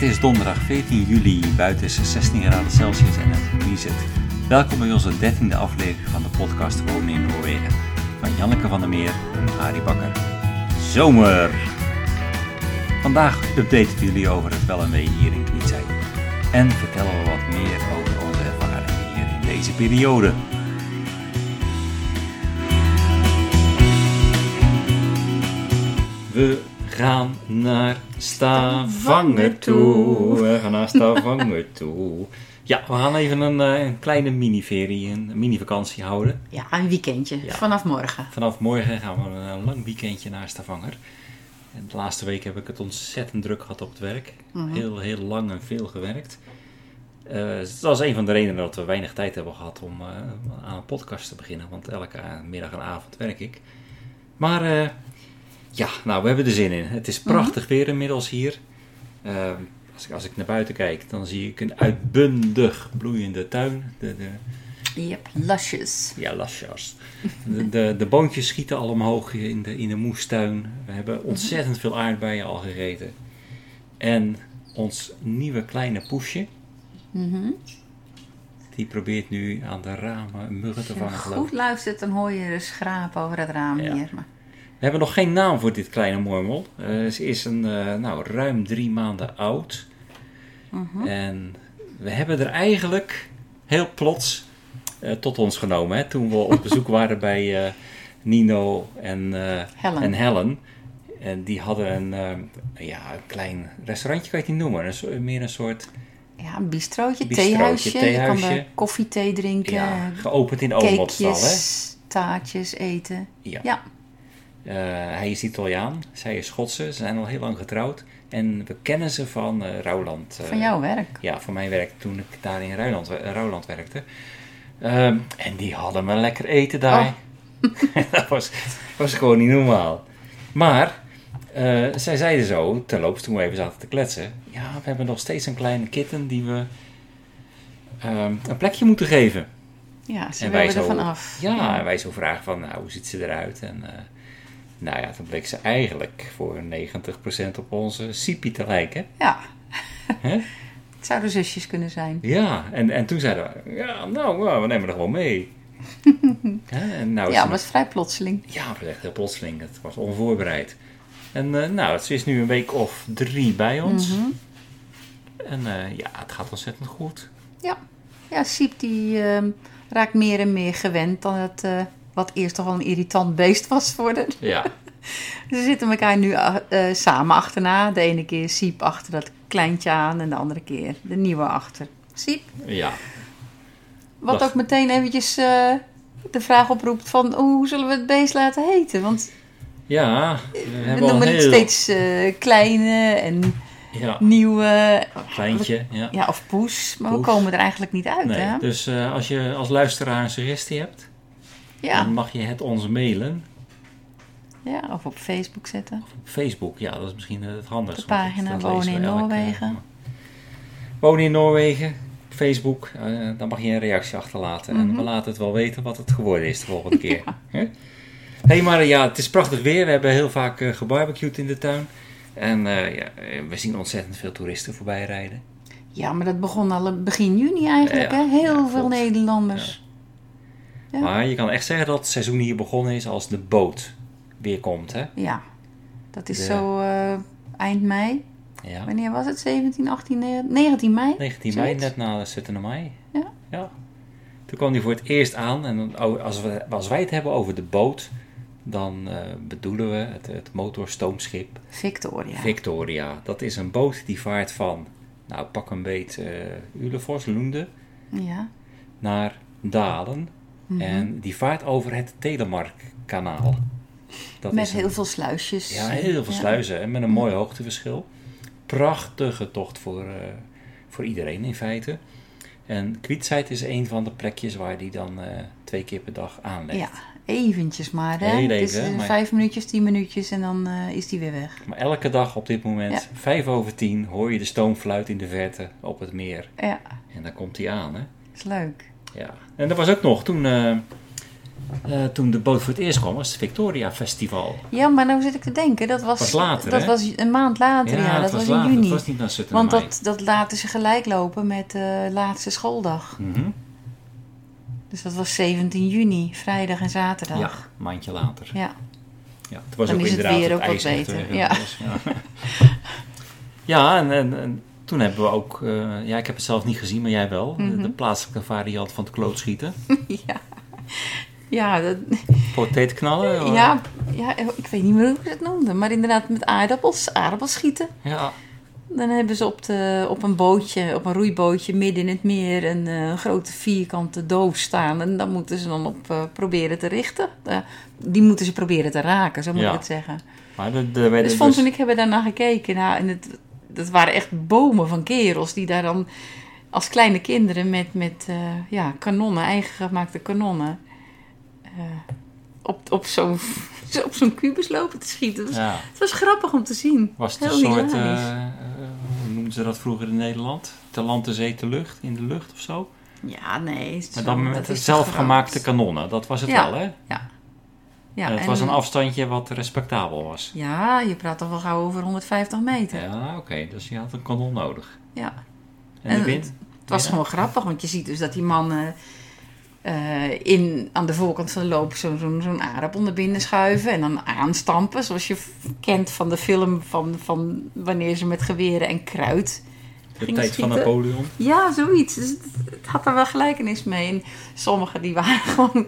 Het is donderdag 14 juli, buiten is 16 graden Celsius en het vriest. Welkom bij onze 13e aflevering van de podcast Wonen in Noorwegen. Van Janneke van der Meer en Arie Bakker. Zomer! Vandaag updaten we jullie over het wel en wee hier in Knietzij. En vertellen we wat meer over onze ervaringen hier in deze periode. We gaan naar Stavanger toe. We gaan naar Stavanger toe. Ja, we gaan even een, eh, een kleine mini-ferie, een mini-vakantie houden. Ja, een weekendje. Ja. Vanaf morgen. Vanaf morgen gaan we een lang weekendje naar Stavanger. En de laatste week heb ik het ontzettend druk gehad op het werk. Mhm. Heel, heel lang en veel gewerkt. Eh, dat is een van de redenen dat we weinig tijd hebben gehad om eh, aan een podcast te beginnen. Want elke middag en avond werk ik. Maar ja, nou, we hebben er zin in. Het is prachtig weer inmiddels hier. Eh, als, ik, als ik naar buiten kijk, dan zie ik een uitbundig bloeiende tuin. De, de, Yep, lusjes. ja, lasjas. De, de, de boontjes schieten al omhoog in de, in de moestuin. We hebben ontzettend veel aardbeien al gegeten. En ons nieuwe kleine poesje, Mhm. die probeert nu aan de ramen muggen te Als je vangen. goed luistert, dan hoor je de schraap over het raam Ja. hier. Maar We hebben nog geen naam voor dit kleine mormel. Eh, ze is een, eh, nou, ruim drie maanden oud. Mhm. En we hebben er eigenlijk heel plots eh, tot ons genomen. Hè, toen we op bezoek waren bij Nino en, Helen. en Helen. En die hadden een, ja, een klein restaurantje, kan je het niet noemen. Een meer een soort Ja, een bistrootje, Bistrootje, theehuisje. Je kan er koffie, thee drinken. ja, geopend in Oomotstal. Hè? taartjes eten. Ja. Ja. Eh, hij is Italiaan, zij is Schotse. Ze zijn al heel lang getrouwd. En we kennen ze van eh Rouwland. eh, Van jouw werk. Ja, van mijn werk toen ik daar in Rouwland, eh, Rouwland werkte. Ehm, en die hadden me lekker eten daar. dat was, was gewoon niet normaal. Maar eh, zij zeiden zo, terloops toen we even zaten te kletsen. Ja, we hebben nog steeds een kleine kitten die we ehm, een plekje moeten geven. Ja, ze En wij zo- vanaf. Ja, en wij zo vragen van, nou, hoe ziet ze eruit? En eh, nou ja, toen bleek ze eigenlijk voor 90% op onze Sipi te lijken. Ja. Hè? Het zouden zusjes kunnen zijn. Ja, en, en toen zeiden we, ja, nou, we nemen er gewoon mee. Nou Ja, maar het is vrij plotseling. ja, het was echt heel plotseling. Het was onvoorbereid. En eh, nou, ze is nu een week of drie bij ons. Mhm. En eh, ja, het gaat ontzettend goed. Ja, ja Siep die ehm, raakt meer en meer gewend dan het, eh, wat eerst toch al een irritant beest was voor haar. Ja, Ze zitten elkaar nu eh, eh, samen achterna. De ene keer Siep achter dat kleintje aan en de andere keer de nieuwe achter. Siep, ja. wat ook meteen eventjes eh, de vraag oproept van hoe zullen we het beest laten heten? Want Ja, we, noemen het heel... steeds eh, kleine en Ja, nieuwe. kleintje, ja. Ja, of poes, maar we komen er eigenlijk niet uit, Nee, hè? dus als je als luisteraar een suggestie hebt, Ja, dan mag je het ons mailen. ja, of op Facebook zetten. Op Facebook, ja, dat is misschien het handigste. De pagina Wonen in Noorwegen. Wonen in Noorwegen, Facebook, eh, dan mag je een reactie achterlaten. En Mhm. we laten het wel weten wat het geworden is de volgende keer. Hè? hey, maar ja, het is prachtig weer. We hebben heel vaak eh, gebarbecued in de tuin. En eh, ja, we zien ontzettend veel toeristen voorbij rijden. Ja, maar dat begon al begin juni eigenlijk, Ja, hè? Heel ja, veel klopt. Nederlanders. Ja. Maar je kan echt zeggen dat het seizoen hier begonnen is als de boot weer komt. Hè? Ja, dat is De- zo eh, eind mei. Ja. Wanneer was het? 17, 18, 19, 19 mei? 19 mei, net na de 17 mei. Ja. ja. Toen kwam hij voor het eerst aan. En oh, als, we, als wij het hebben over de boot, dan eh, bedoelen we het, het motorstoomschip Victoria. Victoria. Dat is een boot die vaart van, nou pak een beet, eh Ulefors, Loende, ja. naar Dalen. Mhm. En die vaart over het Telemarkkanaal. Dat Met is een- heel veel sluisjes. Ja, heel veel Ja. sluizen en met een mooi hoogteverschil. Prachtige tocht voor, eh, voor iedereen in feite. En Kwietzijd is een van de plekjes waar die dan eh, twee keer per dag aanlegt. Ja, eventjes maar, hè? Heel even, maar- vijf minuutjes, tien minuutjes en dan is die weer weg. Maar elke dag op dit moment, Ja. vijf over tien, hoor je de stoomfluit in de verte op het meer. Ja, En dan komt hij aan, hè? is leuk. Ja. En dat was ook nog toen... eh, Eh, toen de boot voor het eerst kwam, was het Victoria Festival. Ja, maar nou zit ik te denken, dat was, Was later, dat hè? was een maand later, ja, dat was, later. in juni. Het was niet naar Sutten Want dat, dat laten ze gelijk lopen met de laatste schooldag. Mhm. Dus dat was 17 juni, vrijdag en zaterdag. Ja, een maandje later. Ja. Ja, het was Dan ook is het weer ook wat beter, ja. Ja. ja, en, en, en toen hebben we ook... eh, ja, ik heb het zelf niet gezien, maar jij wel. de- Mhm. de, plaatselijke variant van het klootschieten. ja. Ja, dat, Poteetknallen. hoor. ja, ja, ik weet niet meer hoe ik het noemde. Maar inderdaad met aardappels, aardappels schieten. Ja, Dan hebben ze op, de, op een bootje, op een roeibootje midden in het meer een eh, grote vierkante doos staan. En dan moeten ze dan op eh, proberen te richten. Die moeten ze proberen te raken, zo moet Ja. ik het zeggen. maar de, de, werden Dus Fons en ik hebben daarna gekeken. Nou, en het, dat waren echt bomen van kerels die daar dan als kleine kinderen met, met eh, ja, kanonnen, eigen gemaakte kanonnen, eh, op, op zo'n op zo'n kubus lopen te schieten. Het was, Ja. het was grappig om te zien. Was het een soort, eh, hoe noemden ze dat vroeger in Nederland? Te land, te zee, te lucht, in de lucht of zo? Ja, nee. Maar dan dat met zelfgemaakte kanonnen, dat was het Ja. wel, hè? Ja, en het en- was een afstandje wat respectabel was. Ja, je praat toch wel gauw over 150 meter. Ja. Ja, oké, dus je had een kanon nodig. En, En de wind? Het was gewoon grappig, want je ziet dus dat die mannen eh, in, aan de voorkant van de loop zo'n aardappel naar binnen schuiven en dan aanstampen. Zoals je kent van de film van, van wanneer ze met geweren en kruid. De tijd van. Napoleon. Ja, zoiets. Dus het, het had er wel gelijkenis mee. En sommigen die waren gewoon...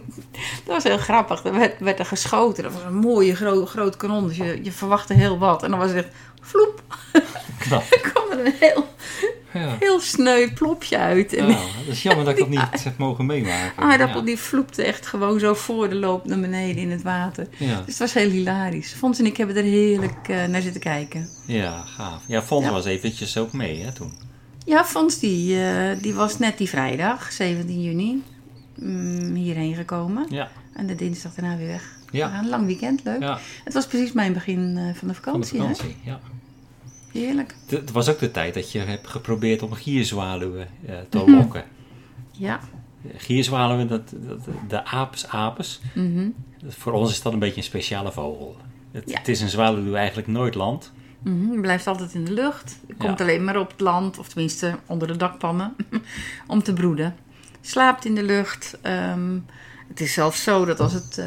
Dat was heel grappig. Er werd, werd er geschoten. Dat was een mooie gro groot kanon. Dus je, je verwachtte heel wat. En dan was het echt... Vloep! Knap. Er kwam er een heel, Ja. heel sneu plopje uit. En Ja, dat is jammer dat ik dat niet heb mogen meemaken. aardappel ja. die vloepte echt gewoon zo voor de loop naar beneden in het water. Ja, Dus het was heel hilarisch. Fons en ik hebben er heerlijk eh, naar zitten kijken. ja, gaaf. Ja, Fons was eventjes ook mee, hè, toen. Ja, Fons die, eh, die was net die vrijdag, 17 juni, mm, hierheen gekomen. Ja, En de dinsdag daarna weer weg. Ja. Een lang weekend, leuk. ja Het was precies mijn begin eh, van de van de vakantie. vakantie. Ja. Heerlijk. Het- was ook de tijd dat je hebt geprobeerd om gierzwaluwen eh, te Mhm. lokken. Ja. Gierzwaluwen, dat, dat, de apes, apes. Mhm. Voor ons is dat een beetje een speciale vogel. Het, Ja. het is een zwaluw eigenlijk nooit landt. Mhm, het blijft altijd in de lucht. Ja. komt alleen maar op het land, of tenminste onder de dakpannen, om te broeden. Slaapt in de lucht. Ehm, het is zelfs zo dat als, het, eh,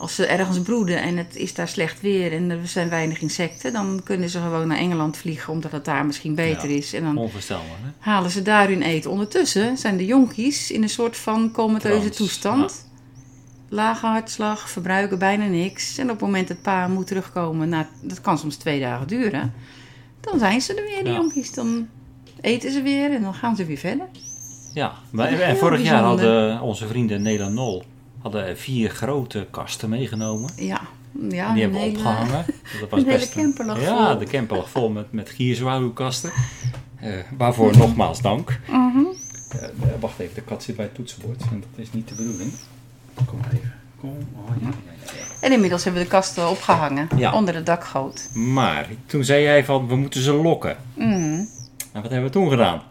als ze ergens broeden en het is daar slecht weer en er zijn weinig insecten, dan kunnen ze gewoon naar Engeland vliegen omdat het daar misschien beter Ja. is. En dan Onvoorstelbaar, hè? halen ze daar hun eten. Ondertussen zijn de jonkies in een soort van comateuze toestand. Lage hartslag, verbruiken bijna niks. En op het moment dat pa moet terugkomen, nou, dat kan soms twee dagen duren, dan zijn ze er weer, Ja. jonkies. Dan eten ze weer en dan gaan ze weer verder. Ja, maar, en vorig jaar hadden onze vrienden Nederland Nol hadden vier grote kasten meegenomen. Ja, ja die hebben we opgehangen. Dat was een hele best camper Ja, de camper lag vol met, met gierzwaluwkasten. Eh waarvoor nogmaals dank. Eh, wacht even, de kat zit bij het toetsenbord. En dat is niet de bedoeling. Kom maar even. Kom. Oh, ja, ja, ja, ja. En inmiddels hebben we de kasten opgehangen Ja. onder de dakgoot. Maar toen zei jij van, we moeten ze lokken. Mhm. En wat hebben we toen gedaan?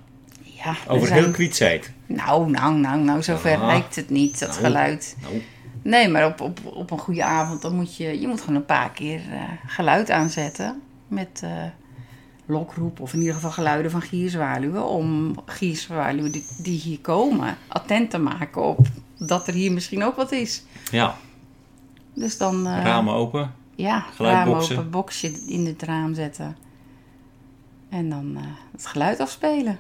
Ja, Over zijn- heel kwietzijd. Nou, nou, nou, nou, zover lijkt het niet, dat Nou. geluid. Nou, Nee, maar op, op, op een goede avond, dan moet je, je moet gewoon een paar keer eh, geluid aanzetten. Met eh, lokroep of in ieder geval geluiden van gierzwaluwen. Om gierzwaluwen die, die hier komen attent te maken op dat er hier misschien ook wat is. ja, Dus dan eh, ramen open. ja, boksen. open, boxje in het raam zetten. En dan het geluid afspelen.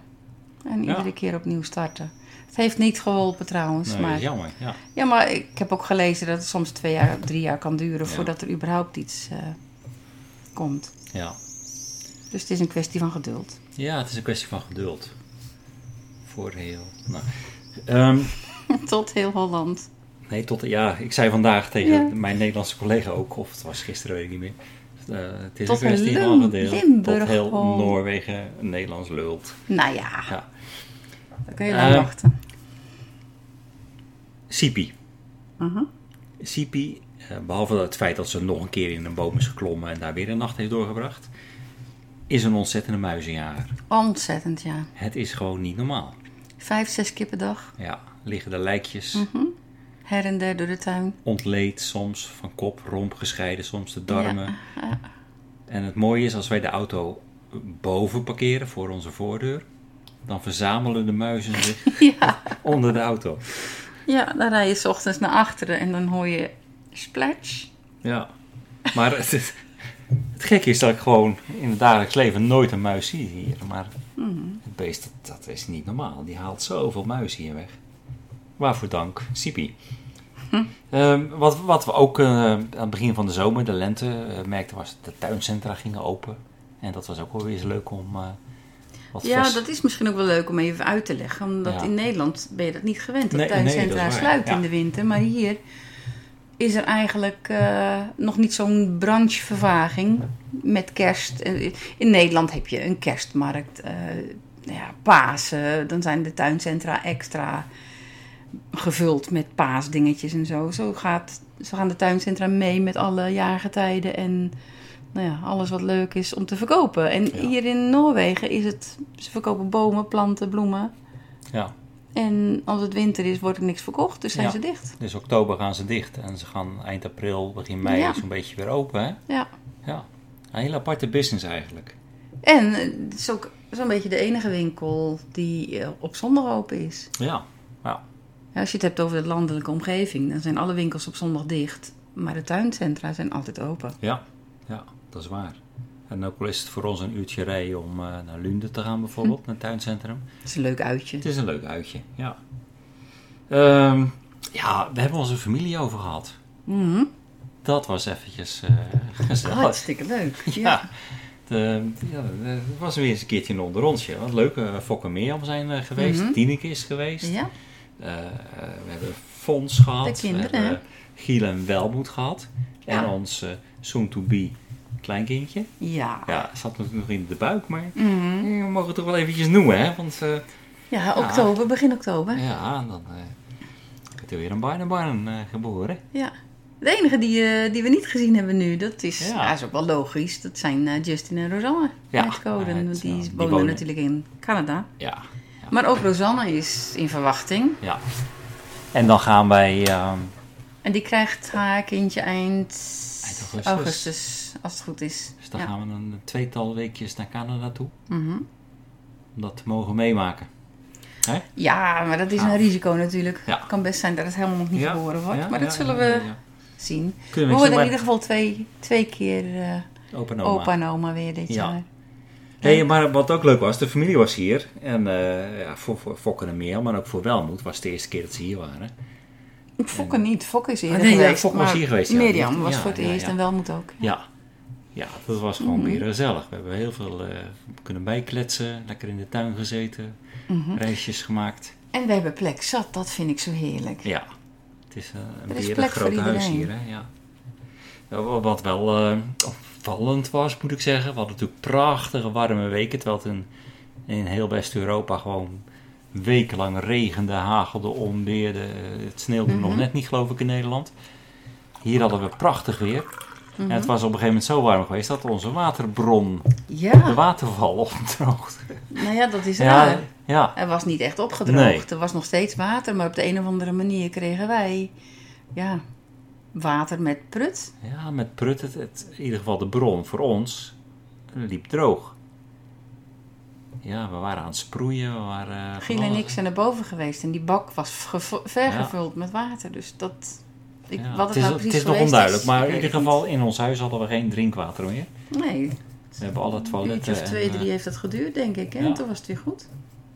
En Ja. iedere keer opnieuw starten. Het heeft niet geholpen trouwens. Nee, maar dat is jammer. Ja. ja, maar ik heb ook gelezen dat het soms twee jaar, drie jaar kan duren Ja. voordat er überhaupt iets eh, komt. Ja. Dus het is een kwestie van geduld. ja, het is een kwestie van geduld. Voor heel. Nou. Ehm, Tot heel Holland. nee, tot, ja, ik zei vandaag tegen Ja. mijn Nederlandse collega ook, of het was gisteren, weet ik niet meer. Eh, het is Tot een kwestie van geduld. Limburg Tot heel. Noorwegen Nederlands lult. Nou ja, Ja. Dan kun je lang Eh, wachten. Sipi. Sipi, eh, behalve het feit dat ze nog een keer in een boom is geklommen en daar weer een nacht heeft doorgebracht, is een ontzettende muizenjager. Ontzettend, ja. Het is gewoon niet normaal. Vijf, zes keer per dag. Ja, liggen de lijkjes. Mhm. her en der door de tuin. Ontleed soms, van kop, romp gescheiden, soms de darmen. Ja. En het mooie is als wij de auto boven parkeren voor onze voordeur, dan verzamelen de muizen zich Ja, onder de auto. ja, dan rij je 's ochtends naar achteren en dan hoor je splash. Ja. Maar het, het, het gekke is dat ik gewoon in het dagelijks leven nooit een muis zie hier. Maar het beest, dat, dat is niet normaal. Die haalt zoveel muizen hier weg. Waarvoor dank, Sipi. Ehm, wat, wat we ook eh, aan het begin van de zomer, de lente, eh, merkten was de tuincentra gingen open. En dat was ook wel weer eens leuk om eh, wat Ja, vast- dat is misschien ook wel leuk om even uit te leggen. Omdat Ja. in Nederland ben je dat niet gewend. Dat Nee, tuincentra sluiten ja. in de winter. Maar hier is er eigenlijk eh, nog niet zo'n branchevervaging met kerst. Eh, In Nederland heb je een kerstmarkt. eh, ja, Pasen. Dan zijn de tuincentra extra gevuld met paasdingetjes en zo. Zo, gaat, zo gaan de tuincentra mee met alle jaargetijden en nou ja, alles wat leuk is om te verkopen. En Ja. hier in Noorwegen is het, ze verkopen bomen, planten, bloemen. Ja, En als het winter is, wordt er niks verkocht, dus zijn Ja. ze dicht. dus oktober gaan ze dicht. En ze gaan eind april, begin mei Ja. zo'n beetje weer open. Hè? Ja. Ja, een hele aparte business eigenlijk. En eh, het is ook zo'n beetje de enige winkel die eh, op zondag open is. Ja, ja. Ja, als je het hebt over de landelijke omgeving, dan zijn alle winkels op zondag dicht. Maar de tuincentra zijn altijd open. Ja, ja, dat is waar. En ook al is het voor ons een uurtje rijden om eh, naar Lunde te gaan bijvoorbeeld, naar het tuincentrum. Het is een leuk uitje. Het is een leuk uitje, ja. Ehm, ja, we hebben onze familie over gehad. Mhm. Dat was eventjes eh gezellig. Hartstikke leuk. Ja, de, ja, het was weer eens een keertje een onderrondje. Wat leuk, uh, Fokke Mirjam zijn eh, geweest, Mhm. Tineke is geweest. Ja. Eh, eh, we hebben Fons gehad. De kinderen, we hebben Giel en Welmoed gehad. En Ja. ons eh, soon-to-be kleinkindje. Ja. Ja, zat natuurlijk nog in de buik, maar Mhm. we mogen het toch wel eventjes noemen, hè? Want eh, Ja, oktober, begin oktober. ja, dan eh wordt er weer een barnebarn eh geboren. Ja. De enige die, die we niet gezien hebben nu, dat is, Ja. is ook wel logisch. Dat zijn Justin en Rosanne Ja, met Coden. het, want die, ja, die wonen wonen. natuurlijk in Canada. Ja, Maar ook Rosanne is in verwachting. ja. En dan gaan wij, ehm, En die krijgt haar kindje eind, Eind augustus. augustus, als het goed is. dus dan ja. gaan we een tweetal weekjes naar Canada toe. Mhm. Om dat te mogen meemaken. Hè? ja, maar dat is een risico natuurlijk. Ja. Het kan best zijn dat het helemaal nog niet Ja, geboren wordt. maar dat zullen we zien. We Kunnen we worden in ieder geval twee, twee keer eh, Opa en oma. opa en oma weer dit Ja. jaar. Hey, maar wat ook leuk was, de familie was hier. En eh, ja, voor, voor Fokker en meer, maar ook voor Welmoed was het de eerste keer dat ze hier waren. Fokke niet. Fokke is eerder Ah, nee, geweest. Fokke was maar hier geweest, ja. Mirjam was Ja, voor het ja, eerst en Welmoed ook. Ja, ja dat was gewoon Mhm. weer gezellig. We hebben heel veel eh, kunnen bijkletsen, lekker in de tuin gezeten, Mhm. reisjes gemaakt. En we hebben plek zat, dat vind ik zo heerlijk. Ja, het is eh, een is een groot huis hier. Hè? Ja. Ja, wa- Wat wel eh, opvallend was, moet ik zeggen. We hadden natuurlijk prachtige warme weken. Terwijl het in, in heel West-Europa gewoon wekenlang regende, hagelde, onweerde. eh, Het sneeuwde nog Mhm. net niet, geloof ik, in Nederland. Hier hadden we prachtig weer. Mhm. En het was op een gegeven moment zo warm geweest dat onze waterbron, de Ja, waterval, opdroogde. nou ja, dat is Ja, raar. ja, Er was niet echt opgedroogd. Nee. Er was nog steeds water, maar op de een of andere manier kregen wij ja, water met prut. ja, met prut, het, het, in ieder geval de bron voor ons, liep droog. Ja, we waren aan het sproeien. We waren, Giel en ik zijn naar boven geweest en die bak was gev- vergevuld met water. Dus dat. Ik, Ja, wat het het, is, nou het precies is nog onduidelijk, maar in ieder geval in ons huis hadden we geen drinkwater meer. Nee, We hebben alle een toiletten uurtje of twee, en, drie eh, heeft dat geduurd, denk ik. Hè? ja. En toen was het weer goed.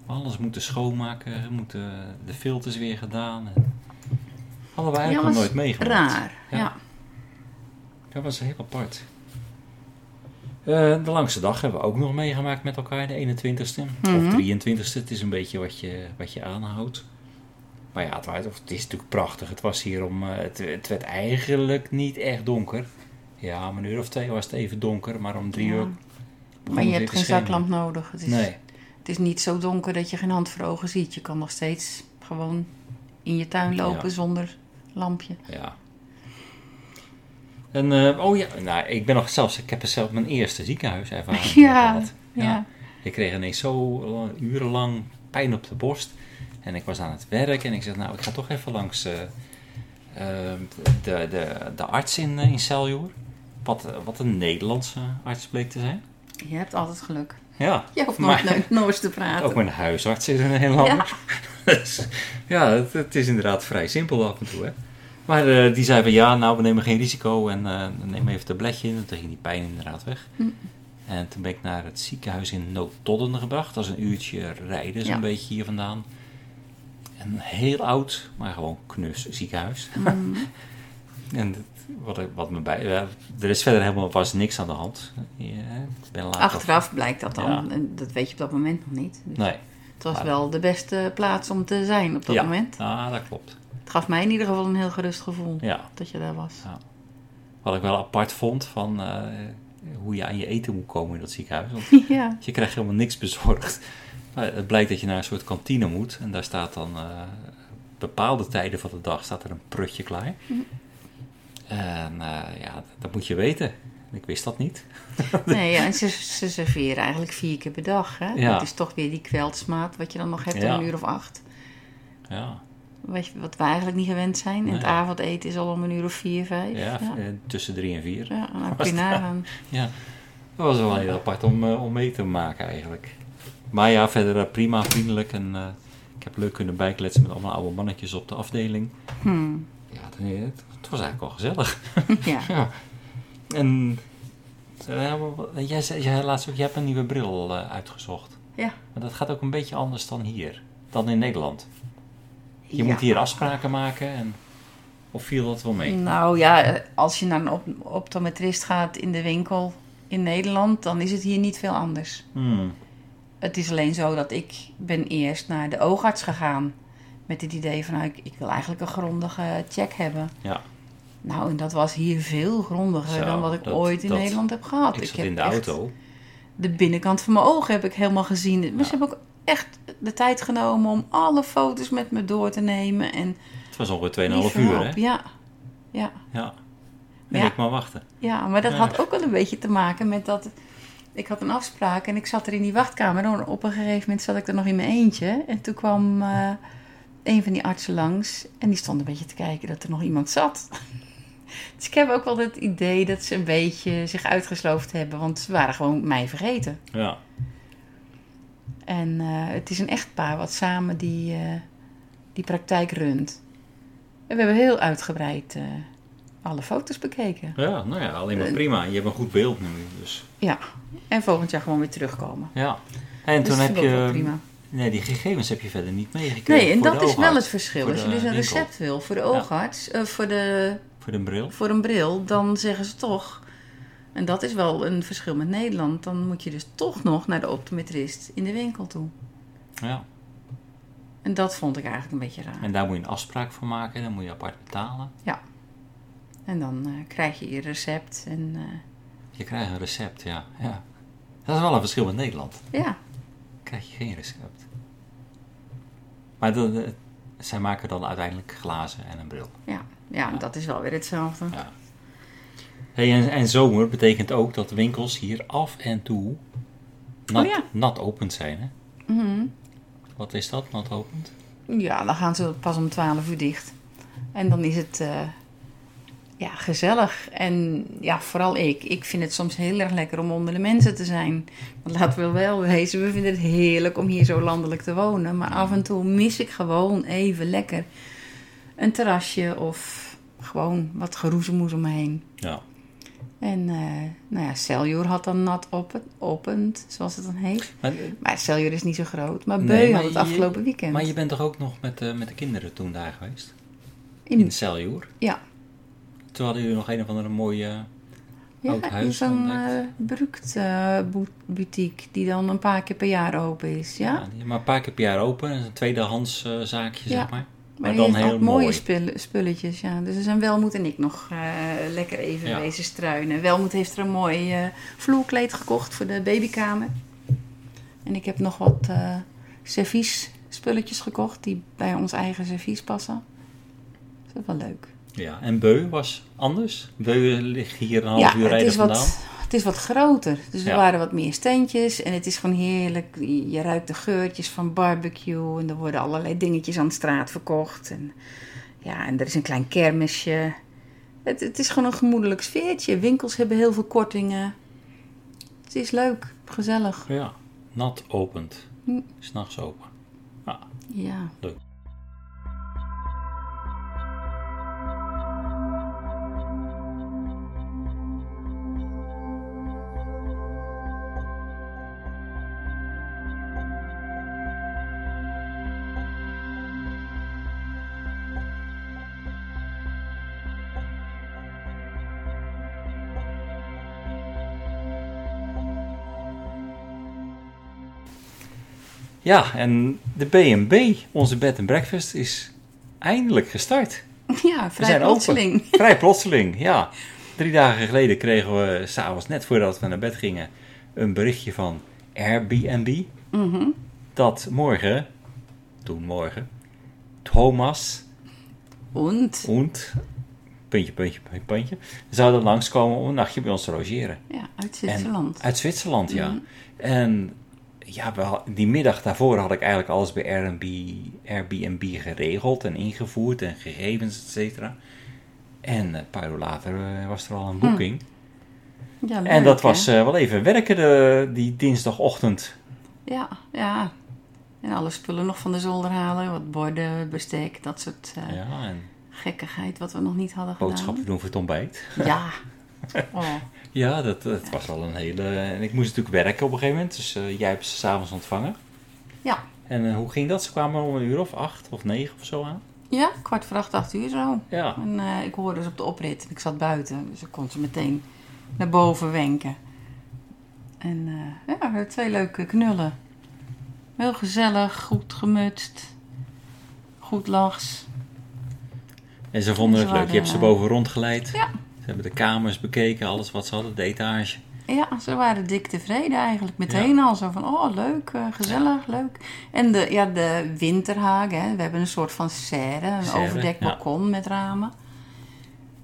alles moeten schoonmaken, moeten de filters weer gedaan. En hadden we eigenlijk Ja, nog nooit meegemaakt. Raar. Ja. Ja. Dat was heel apart. Eh, de langste dag hebben we ook nog meegemaakt met elkaar, de 21ste. Mhm. Of 23ste, het is een beetje wat je, wat je aanhoudt. Maar ja, het, was, het is natuurlijk prachtig. Het was hier om. eh, het, het werd eigenlijk niet echt donker. Ja, om een uur of twee was het even donker, maar om drie Ja. uur. Maar je hebt geen zaklamp nodig. Het is, Nee, het is niet zo donker dat je geen hand voor ogen ziet. Je kan nog steeds gewoon in je tuin lopen Ja. zonder lampje. ja. En, eh, oh ja, nou, ik ben nog zelfs, ik heb zelf mijn eerste ziekenhuiservaring Ja, gehad. ja. Ik kreeg ineens zo lang- urenlang pijn op de borst. En ik was aan het werk en ik zeg, nou, ik ga toch even langs, eh, Ehm, de, de, de arts in, eh, in Celjoer. Wat, wat een Nederlandse arts bleek te zijn. Je hebt altijd geluk. Ja, Je hoeft maar- nooit naar het Noors te praten. ook mijn huisarts is een Nederlander. Dus, ja, het, het is inderdaad vrij simpel af en toe. Hè? Maar eh, die zei van ja, nou we nemen geen risico en eh, neem even een tabletje in. En toen ging die pijn inderdaad weg. Hm. En toen ben ik naar het ziekenhuis in Nootodden gebracht. Dat is een uurtje rijden, zo'n Ja. beetje hier vandaan. Een heel oud, maar gewoon knus ziekenhuis. Mm. En het- wat, wat me bij... ja, er is verder helemaal was niks aan de hand. Ja, ben later- Achteraf blijkt dat dan. Ja. En dat weet je op dat moment nog niet. Dus Nee. het was maar- wel de beste plaats om te zijn op dat ja. moment. Ah, dat klopt. Gaf mij in ieder geval een heel gerust gevoel Ja. dat je daar was. Wat ik wel apart vond van eh, hoe je aan je eten moet komen in dat ziekenhuis. Want Ja. je krijgt helemaal niks bezorgd. Maar het blijkt dat je naar een soort kantine moet. En daar staat dan eh, bepaalde tijden van de dag staat er een prutje klaar. Hm. En eh, ja, dat moet je weten. Ik wist dat niet. Nee, ja, en ze, ze serveren eigenlijk vier keer per dag. Hè? Ja. Dat is toch weer die kweltsmaat wat je dan nog hebt Ja. om een uur of acht. Ja, Wat, we eigenlijk niet gewend zijn. En het avondeten is al om een uur of vier, vijf. ja, ja. eh, tussen drie en vier. Ja, kun Was je het- nagaan. Ja, dat was wel heel apart om, eh, om mee te maken eigenlijk. Maar ja, verder eh, prima, vriendelijk. En ik heb leuk kunnen bijkletsen met allemaal oude mannetjes op de afdeling. Hmm. Ja, het, het was eigenlijk wel gezellig. Ja. ja. En jij zei jij laatst ook, je hebt een nieuwe bril uitgezocht. Ja. Maar dat gaat ook een beetje anders dan hier. Dan in Nederland. Je Ja. moet hier afspraken maken. En, of viel dat wel mee? Nou ja, als je naar een op optometrist gaat in de winkel in Nederland, dan is het hier niet veel anders. Hmm. Het is alleen zo dat ik ben eerst naar de oogarts gegaan. Met het idee van, nou, ik, ik wil eigenlijk een grondige check hebben. Ja, Nou, en dat was hier veel grondiger Zo, dan wat ik dat- ooit in dat- Nederland heb gehad. ik zat heb in de auto. De binnenkant van mijn ogen heb ik helemaal gezien. Maar ze hebben ook echt de tijd genomen om alle foto's met me door te nemen. En Het was ongeveer 2,5 lieve uur, hè? Ja, ja. Ja. En Ja. ik maar wachten. Ja, maar dat Ja. had ook wel een beetje te maken met dat... Ik had een afspraak en ik zat er in die wachtkamer. En op een gegeven moment zat ik er nog in mijn eentje. En toen kwam eh, een van die artsen langs. En die stond een beetje te kijken dat er nog iemand zat. Dus ik heb ook wel het idee dat ze een beetje zich uitgesloofd hebben. Want ze waren gewoon mij vergeten. Ja. En eh, het is een echtpaar wat samen die, eh, die praktijk runt. En we hebben heel uitgebreid eh, alle foto's bekeken. Ja, nou ja, alleen maar prima. Je hebt een goed beeld nu, dus Ja, en volgend jaar gewoon weer terugkomen. ja. En Dus toen heb je... prima. Nee, die gegevens heb je verder niet meegekregen Nee, en dat is wel het verschil. Als je dus een winkel. recept wil voor de oogarts, voor, de, Voor de bril. voor een bril, dan zeggen ze toch... En dat is wel een verschil met Nederland. Dan moet je dus toch nog naar de optometrist in de winkel toe. Ja. En dat vond ik eigenlijk een beetje raar. En daar moet je een afspraak voor maken. Dan moet je apart betalen. En dan eh, krijg je je recept en eh, Je krijgt een recept, ja. ja. Dat is wel een verschil met Nederland. ja, krijg je geen recept. Maar de, de- zij maken dan uiteindelijk glazen en een bril. ja, ja, Ja. dat is wel weer hetzelfde. Ja. Hey, en, en zomer betekent ook dat winkels hier af en toe nat, Oh ja. nat opend zijn. Hè? Mhm. Wat is dat, nat opend? Ja, dan gaan ze pas om 12 uur dicht. En dan is het eh, ja, gezellig. En ja, vooral ik. Ik vind het soms heel erg lekker om onder de mensen te zijn. Want laten we wel wezen, we vinden het heerlijk om hier zo landelijk te wonen. Maar af en toe mis ik gewoon even lekker een terrasje of gewoon wat geroezemoes om me heen. Ja. En eh, nou ja, Celjoer had dan nat open, opend, zoals het dan heet. Maar, Maar is niet zo groot. Maar Nee, Beu maar had het je- afgelopen weekend. maar je bent toch ook nog met, eh, met de kinderen toen daar geweest? In- In Celjoer? Ja. Toen hadden jullie nog een of andere mooie... Oud Ja, huis in zo'n uh, Brukt eh, boutique die dan een paar keer per jaar open is. Ja, is maar een paar keer per jaar open. Dat is een tweedehands eh, zaakje, Ja. zeg maar. Maar dan heel ook mooie mooi. spulletjes. Ja. Dus er zijn Welmoed en ik nog eh, lekker even Ja. wezen struinen. Welmoed heeft er een mooi eh, vloerkleed gekocht voor de babykamer. En ik heb nog wat eh servies spulletjes gekocht die bij ons eigen servies passen. Dat is wel leuk. Ja, en Beu was anders. Beu ligt hier een half ja, uur rijden vandaan. wat, het is wat groter. Dus er waren wat meer standjes. En het is gewoon heerlijk. Je je ruikt de geurtjes van barbecue. En er worden allerlei dingetjes aan de straat verkocht. En Ja, en er is een klein kermisje. Het, het is gewoon een gemoedelijk sfeertje. Winkels hebben heel veel kortingen. Het is leuk, gezellig. Ja, nat opent. Hm. S'nachts open. Ja, Ja. leuk. Ja, en de B&B, onze bed and breakfast, is eindelijk gestart. Ja, vrij plotseling. Open. Vrij plotseling, ja. Drie dagen geleden kregen we, s'avonds net voordat we naar bed gingen, een berichtje van Airbnb. Mhm. Dat morgen, toen morgen, Thomas Und, und, puntje, puntje, puntje, puntje, zouden langskomen om een nachtje bij ons te logeren. ja, uit Zwitserland. En, uit Zwitserland, ja. Mhm. En ja, wel, die middag daarvoor had ik eigenlijk alles bij Airbnb, Airbnb geregeld en ingevoerd en gegevens, et cetera. En een paar uur later eh, was er al een boeking. Ja, leuk, en dat was eh, wel even werken de, die dinsdagochtend. Ja, ja. En alle spullen nog van de zolder halen. Wat borden, bestek, dat soort eh, Ja, en gekkigheid wat we nog niet hadden boodschappen doen voor het ontbijt. gedaan. Ja. Oh, Ja, dat, dat was wel een hele... En ik moest natuurlijk werken op een gegeven moment, dus eh, jij hebt ze s'avonds ontvangen. ja. En eh, hoe ging dat? Ze kwamen om een uur of acht of negen of zo aan? ja, kwart voor acht, acht uur zo. Ja. En eh, ik hoorde ze op de oprit. Ik zat buiten, dus ik kon ze meteen naar boven wenken. En ja, we hadden twee leuke knullen. Heel gezellig, goed gemutst. Goed lachs. En ze vonden Ze het leuk. Je hebt ze boven rondgeleid. Ja. Ze hebben de kamers bekeken, alles wat ze hadden, de etage. Ja, ze waren dik tevreden eigenlijk. Meteen al zo van, oh leuk, eh, gezellig, leuk. En de, ja, de winterhagen, hè. we hebben een soort van serre, een Serre, overdekt ja. balkon met ramen.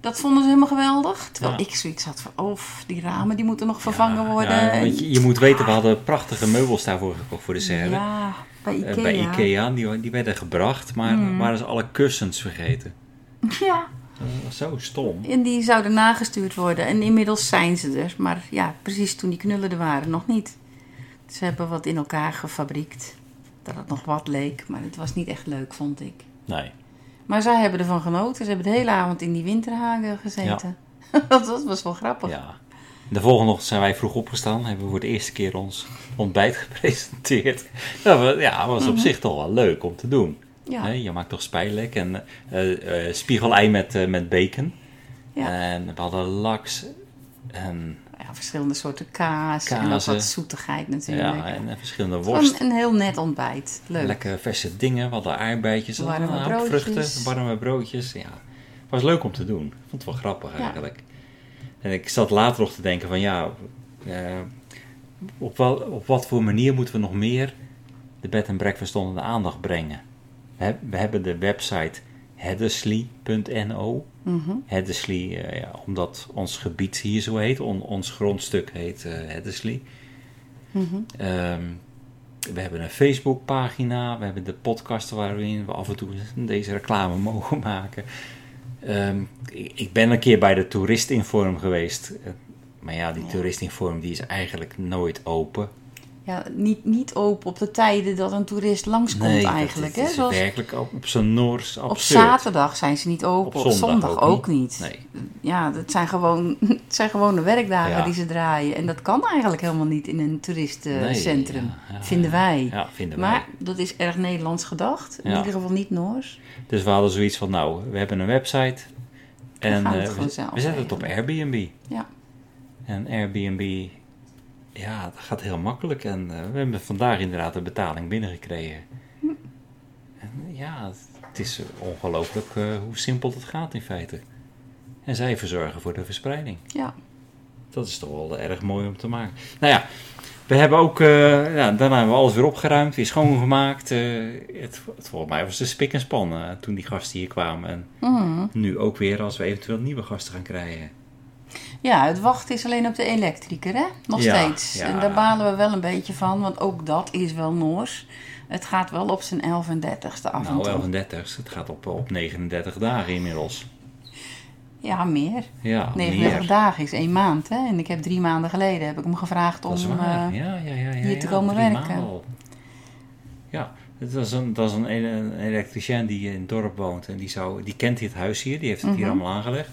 Dat vonden ze helemaal geweldig. Terwijl ik zoiets had van, oh, die ramen die moeten nog vervangen worden. want je, je moet weten, we hadden prachtige meubels daarvoor gekocht voor de serre. Ja, bij Eh, Ikea. bij Ikea, die, die werden gebracht, maar Hmm. waren ze alle kussens vergeten. Ja, zo stom. en die zouden nagestuurd worden. En inmiddels zijn ze er. Maar ja, precies toen die knullen er waren, nog niet. Ze hebben wat in elkaar gefabriekt. Dat het nog wat leek, maar het was niet echt leuk, vond ik. Nee. Maar zij hebben ervan genoten. Ze hebben de hele avond in die winterhagen gezeten. dat was wel grappig. Ja. De volgende ochtend zijn wij vroeg opgestaan. Hebben we voor de eerste keer ons ontbijt gepresenteerd. Dat was, ja, was op zich toch wel leuk om te doen. Ja. Je maakt toch spijlek en eh, eh, spiegelei met, eh, met bacon. Ja. En we hadden laks en, Ja, verschillende soorten kaas. En ook wat zoetigheid natuurlijk. ja, en verschillende Gewoon worst. een heel net ontbijt. Leuk. Lekker verse dingen. We hadden aardbeidjes, Warme hoop vruchten, broodjes. warme broodjes. Ja, was leuk om te doen. Ik vond het wel grappig Ja. eigenlijk. En ik zat later nog te denken van ja, op, wel, op wat voor manier moeten we nog meer de bed and breakfast onder de aandacht brengen? We, heb- we hebben de website heddesley.no. Heddesley, eh, ja, omdat ons gebied hier zo heet, on- ons grondstuk heet eh Heddesley. Mhm. Ehm, we hebben een Facebookpagina, we hebben de podcast waarin we af en toe deze reclame mogen maken. Ehm, ik, ben een keer bij de Toeristinform geweest. Eh, Maar ja, die Ja. Toeristinform die is eigenlijk nooit open. Ja, niet, niet open op de tijden dat een toerist langskomt eigenlijk. hè? is Zoals werkelijk op, op zijn Noors op zaterdag zijn ze niet open, Op op zondag ook ook, niet. Nee. Ja, dat zijn gewoon, het zijn gewoon de werkdagen Ja. die ze draaien. En dat kan eigenlijk helemaal niet in een Nee, toeristencentrum, ja, ja, vinden wij. Ja, vinden wij. Maar dat is erg Nederlands gedacht. In ieder geval niet Noors. Dus we hadden zoiets van, nou, we hebben een website. En we eh, we, zelf we zetten het op. Airbnb. Ja. En Airbnb, ja, dat gaat heel makkelijk. En eh, we hebben vandaag inderdaad de betaling binnengekregen. En ja, het, is ongelooflijk eh, hoe simpel het gaat in feite. En zij verzorgen voor de verspreiding. Ja. Dat is toch wel erg mooi om te maken. Nou ja, we hebben ook, eh, ja, daarna hebben we alles weer opgeruimd, weer schoongemaakt. eh het, het, volgens mij was de spik en span eh, toen die gasten hier kwamen. En Mhm. nu ook weer als we eventueel nieuwe gasten gaan krijgen. Ja, het wachten is alleen op de elektriker, hè? Nog Ja, steeds. ja. En daar balen we wel een beetje van, want ook dat is wel Noors. Het gaat wel op zijn 11 en 30ste af Nou, toe. 31, het gaat op, op 39 dagen inmiddels. Ja, meer. Ja, 39 meer. dagen is één maand, hè? En ik heb drie maanden geleden heb ik hem gevraagd om... Dat is eh, ja, ja, ja, ja, hier te komen werken. Ja, het was een, dat is een elektricien die in het dorp woont. En die, zou, die kent dit huis hier. Die heeft het hier Mhm. allemaal aangelegd.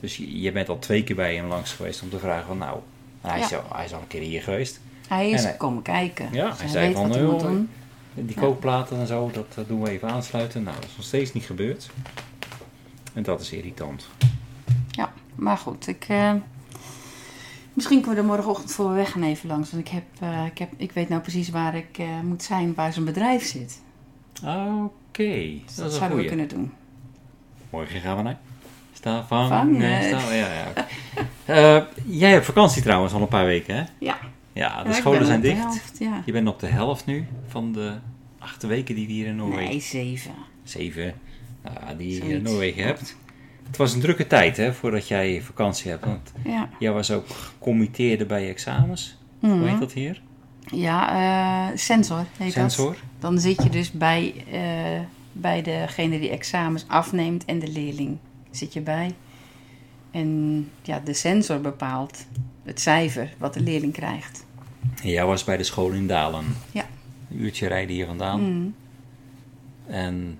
Dus je, je bent al twee keer bij hem langs geweest om te vragen van nou... Hij, is, al, hij is al een keer hier geweest. Hij is hij- komen kijken. Ja, Dus hij zei van, hij "Eh, moet hoor, doen. Die kookplaten en zo, dat eh, doen we even aansluiten. Nou, dat is nog steeds niet gebeurd. En dat is irritant. Ja, maar goed. Ik, eh, misschien kunnen we er morgenochtend voor we weggaan even langs. Want ik, heb, eh, ik, heb, ik weet nou precies waar ik moet zijn, waar zijn bedrijf zit. Oké, Dus dat, dat, zouden we kunnen doen. Morgen gaan we naar... Sta van... Nee, sta, ja, ja. Eh, jij hebt vakantie trouwens al een paar weken, hè? Ja, Ja, de Ja, scholen zijn dicht. helft, ja. Je bent op de helft nu van de acht weken die we hier in Noorwegen... Nee, zeven. Zeven, nou, die je in. Noorwegen hebt. Het was een drukke tijd, hè, voordat jij vakantie hebt. Want Ja, jij was ook gecommitteerde bij je examens. Hoe Mhm. heet dat hier? ja eh, sensor heet Sensor. dat. Dan zit je dus bij, eh, bij degene die examens afneemt en de leerling zit je bij. En ja, de sensor bepaalt het cijfer wat de leerling krijgt. En jij was bij de school in Dalen. Ja. Een uurtje rijden hier vandaan. Mhm. En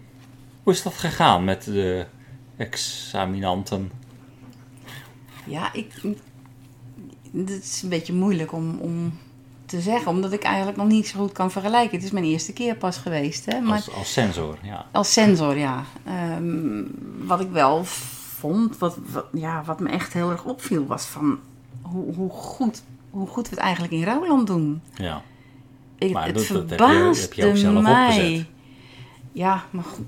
hoe is dat gegaan met de examinanten? Ja, ik. Het is een beetje moeilijk om, om te zeggen, omdat ik eigenlijk nog niet zo goed kan vergelijken. Het is mijn eerste keer pas geweest, hè? Maar Als, als sensor, ja. als sensor, ja. Ehm, wat ik wel vond, wat, wat, ja, wat me echt heel erg opviel, was van hoe, hoe, goed, hoe goed we het eigenlijk in Rouwland doen. ja. Ik, Maar het dat- dat heb je- verbaasde heb je ook zelf mij. opgezet. Ja, maar goed,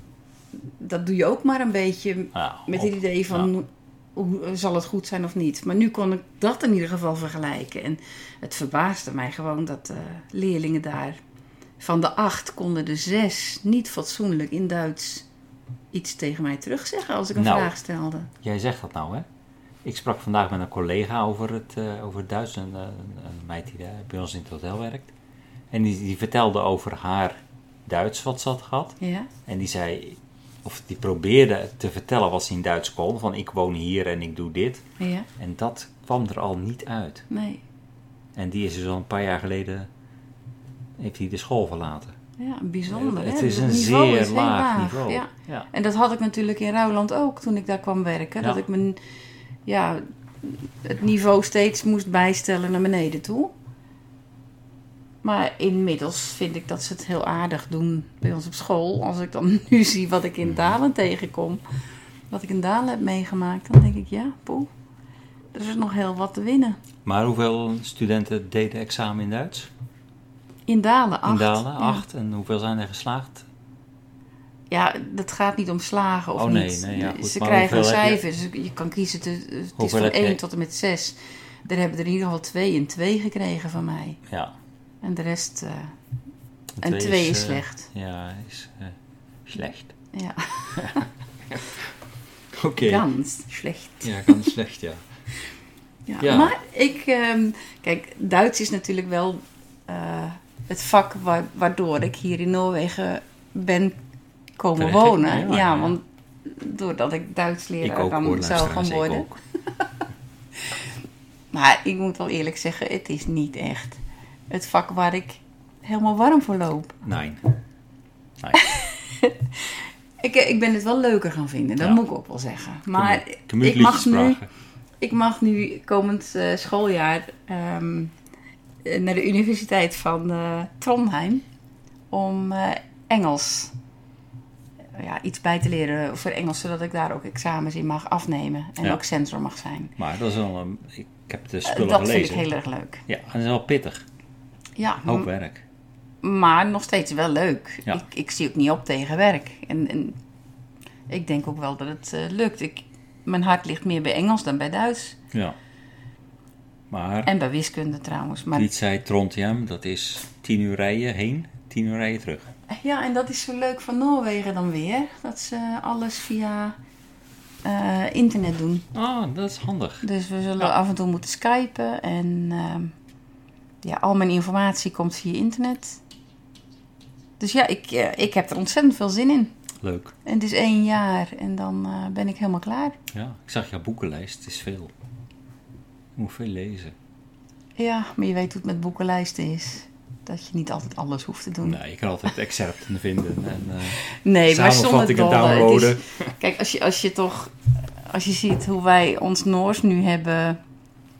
dat doe je ook maar een beetje Ja, met op- het idee van hoe, zal het goed zijn of niet. Maar nu kon ik dat in ieder geval vergelijken. En het verbaasde mij gewoon dat eh, leerlingen daar van de acht konden de zes niet fatsoenlijk in Duits iets tegen mij terugzeggen als ik een Nou. vraag stelde. Jij zegt dat nou, hè? Ik sprak vandaag met een collega over het, eh, over het Duits, een, eh, een, een meid die daar bij ons in het hotel werkt. En die, die vertelde over haar Duits wat ze had gehad. Ja? En die zei, of die probeerde te vertellen wat ze in Duits kon. Van ik woon hier en ik doe dit. Ja? En dat kwam er al niet uit. Nee. En die is dus al een paar jaar geleden, heeft hij de school verlaten. Ja, bijzonder. het hè? is een zeer is laag niveau. Ja. Ja. En dat had ik natuurlijk in Rouwland ook toen ik daar kwam werken. Ja. Dat ik mijn, ja, het niveau steeds moest bijstellen naar beneden toe. Maar inmiddels vind ik dat ze het heel aardig doen bij ons op school. Als ik dan nu zie wat ik Mhm. in Dalen tegenkom. Wat ik in Dalen heb meegemaakt. Dan denk ik, ja, poeh. Er is nog heel wat te winnen. Maar hoeveel studenten deden examen in Duits? In Dalen, acht. in Dalen, Ja. acht. En hoeveel zijn er geslaagd? Ja, dat gaat niet om slagen of Oh, nee, niet. nee, ja, goed. Ze Maar krijgen een hoeveel heb je- cijfer. Dus je kan kiezen. te- het is van heb je- 1 tot en met 6. Er hebben er in ieder geval twee en twee gekregen van mij. Ja. En de rest. eh, en twee is eh, slecht. Ja, is eh, slecht. Ja, Oké. ganz slecht. Ja, kan slecht, ja. Ja. Ja. Maar ik. ehm, kijk, Duits is natuurlijk wel het vak wa- waardoor ik hier in Noorwegen ben komen Terecht, wonen. ja, want doordat ik Duits leraar dan zou gaan worden. Maar ik moet wel eerlijk zeggen, het is niet echt het vak waar ik helemaal warm voor loop. Nee. Nee. Ik, ik ben het wel leuker gaan vinden, dat Ja. moet ik ook wel zeggen. Maar ik mag, nu, ik mag nu komend eh, schooljaar ehm, naar de Universiteit van eh, Trondheim om eh, Engels ja, iets bij te leren voor Engels, zodat ik daar ook examens in mag afnemen en Ja. ook sensor mag zijn. Maar dat is wel een... Ik heb de Eh, spullen dat gelezen. vind ik heel erg leuk. Ja, en dat is wel pittig. Ja, Hoop werk. Maar nog steeds wel leuk. Ja. Ik, ik zie ook niet op tegen werk. En, en ik denk ook wel dat het eh, lukt. Ik, mijn hart ligt meer bij Engels dan bij Duits. Ja. Maar, En bij wiskunde trouwens. Maar, Piet zei Trondheim, dat is tien uur rijden heen, tien uur rijden terug. ja, en dat is zo leuk van Noorwegen dan weer. Dat ze alles via eh, internet doen. Ah, dat is handig. Dus we zullen Ja. af en toe moeten skypen. En ehm, ja, al mijn informatie komt via internet. Dus ja, ik, eh, ik heb er ontzettend veel zin in. Leuk. En het is één jaar en dan eh, ben ik helemaal klaar. Ja, ik zag jouw boekenlijst. Het is veel. Je moet veel lezen. Ja, maar je weet hoe het met boekenlijsten is. Dat je niet altijd alles hoeft te doen. Nee, je kan altijd excerpten vinden en eh Nee, samenvattingen. Het downloaden. is- Kijk, als je, als je toch... Als je ziet hoe wij ons Noors nu hebben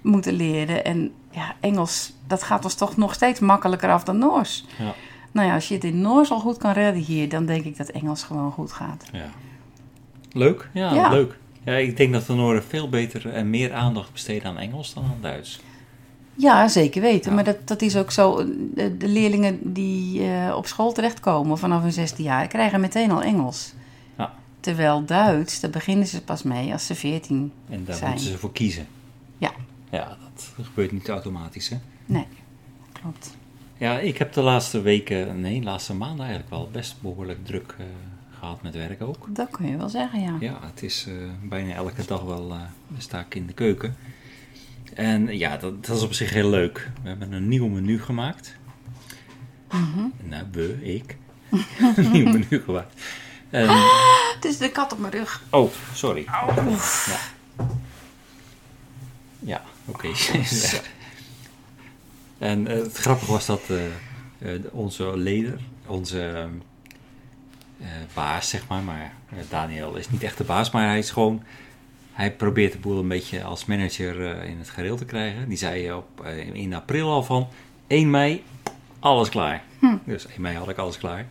moeten leren... En ja, Engels, dat gaat ons toch nog steeds makkelijker af dan Noors. Ja. Nou ja, als je het in Noors al goed kan redden hier... dan denk ik dat Engels gewoon goed gaat. Ja. Leuk? Ja, Ja. leuk. Ja, ik denk dat de Noorden veel beter en meer aandacht besteden aan Engels dan aan Duits. Ja, zeker weten. Ja. Maar dat, dat is ook zo. De, de leerlingen die eh, op school terechtkomen vanaf hun 16 jaar... krijgen meteen al Engels. Ja. Terwijl Duits, daar beginnen ze pas mee als ze 14 En daar zijn. moeten ze voor kiezen. Ja. Ja, dat gebeurt niet automatisch, hè? Nee, klopt. Ja, ik heb de laatste weken, nee, de laatste maanden eigenlijk wel best behoorlijk druk eh, gehad met werk ook. Dat kun je wel zeggen, ja. Ja, het is eh, bijna elke dag wel, eh sta ik in de keuken. En ja, dat, dat is op zich heel leuk. We hebben een nieuw menu gemaakt. Mhm. Nou, we, ik. een nieuw menu gemaakt. En, Het is de kat op mijn rug. oh, sorry. Ja, ja oké. en eh, het grappige was dat eh, eh, onze leder, onze baas, zeg maar, maar Daniel is niet echt de baas, maar hij is gewoon, hij probeert de boel een beetje als manager in het gereel te krijgen. Die zei op, in april al van 1 mei, alles klaar. Dus 1 mei had ik alles klaar.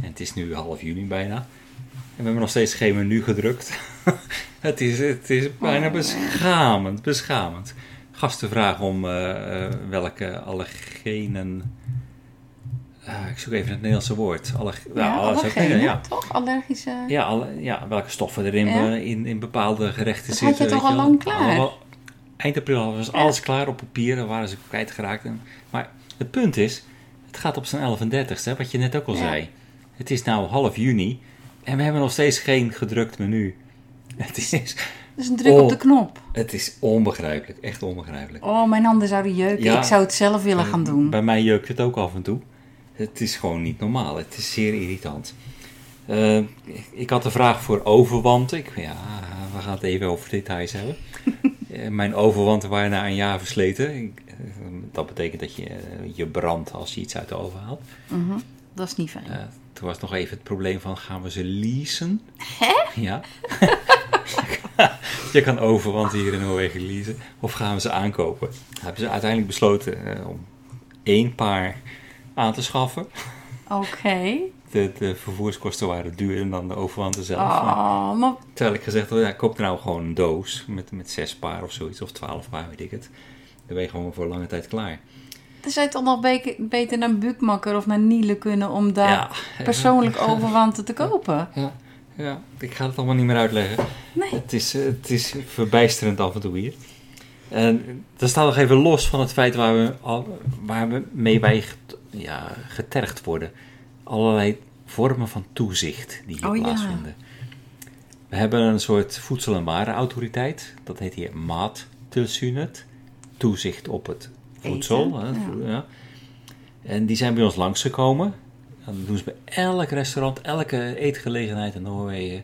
En het is nu half juni bijna. En we hebben nog steeds geen menu gedrukt. het, is, het is bijna beschamend, beschamend. Gasten vragen om eh, eh, welke allergenen... eh, ik zoek even het Nederlandse woord. Ja, alles- allergenen, ja, toch? Allergische... ja, alle, ja, welke stoffen er in, Ja. in, in bepaalde gerechten Dat had zitten. je toch al lang klaar? Allemaal- eind april was alles klaar op papier. Dan waren ze kwijtgeraakt. En, maar het punt is, het gaat op zijn 1130ste, wat je net ook al zei. Het is nu half juni en we hebben nog steeds geen gedrukt menu. Het is, Dus een druk Oh. op de knop. het is onbegrijpelijk, echt onbegrijpelijk. Oh, mijn handen zouden jeuken. Ja. Ik zou het zelf willen gaan doen. Bij mij jeukt het ook af en toe. Het is gewoon niet normaal. Het is zeer irritant. Eh, ik had de vraag voor overwanten. Ik, ja, we gaan het even over details hebben. Eh, mijn overwanten waren na een jaar versleten. Ik, eh, dat betekent dat je eh, je brandt als je iets uit de oven haalt. Mhm. Dat is niet fijn. Eh, toen was nog even het probleem van, gaan we ze leasen? Hè? Ja. je kan overwanten hier in Noorwegen leasen. Of gaan we ze aankopen? Hebben ze uiteindelijk besloten eh, om één paar aan te schaffen. Oké. De, de vervoerskosten waren duurder dan de overwanten zelf. Oh, maar Terwijl ik gezegd had, ja, koop nou gewoon een doos met, met zes paar of zoiets. Of twaalf paar, weet ik het. Dan ben je gewoon voor lange tijd klaar. dan zou je toch nog beter naar Bukmakker of naar Niele kunnen om daar Ja. persoonlijk overwanten te kopen. Ja, ja, ik ga het allemaal niet meer uitleggen. Nee. Het is, eh, het is verbijsterend af en toe hier. En dat staat nog even los van het feit waar we, al, waar we mee get- ja, getergd worden. Allerlei vormen van toezicht die hier Oh ja. plaatsvinden. We hebben een soort voedsel- en warenautoriteit. Dat heet hier Maattilsynet. Toezicht op het voedsel. Eten, hè, ja. En die zijn bij ons langsgekomen. Dat doen ze bij elk restaurant, elke eetgelegenheid in Noorwegen.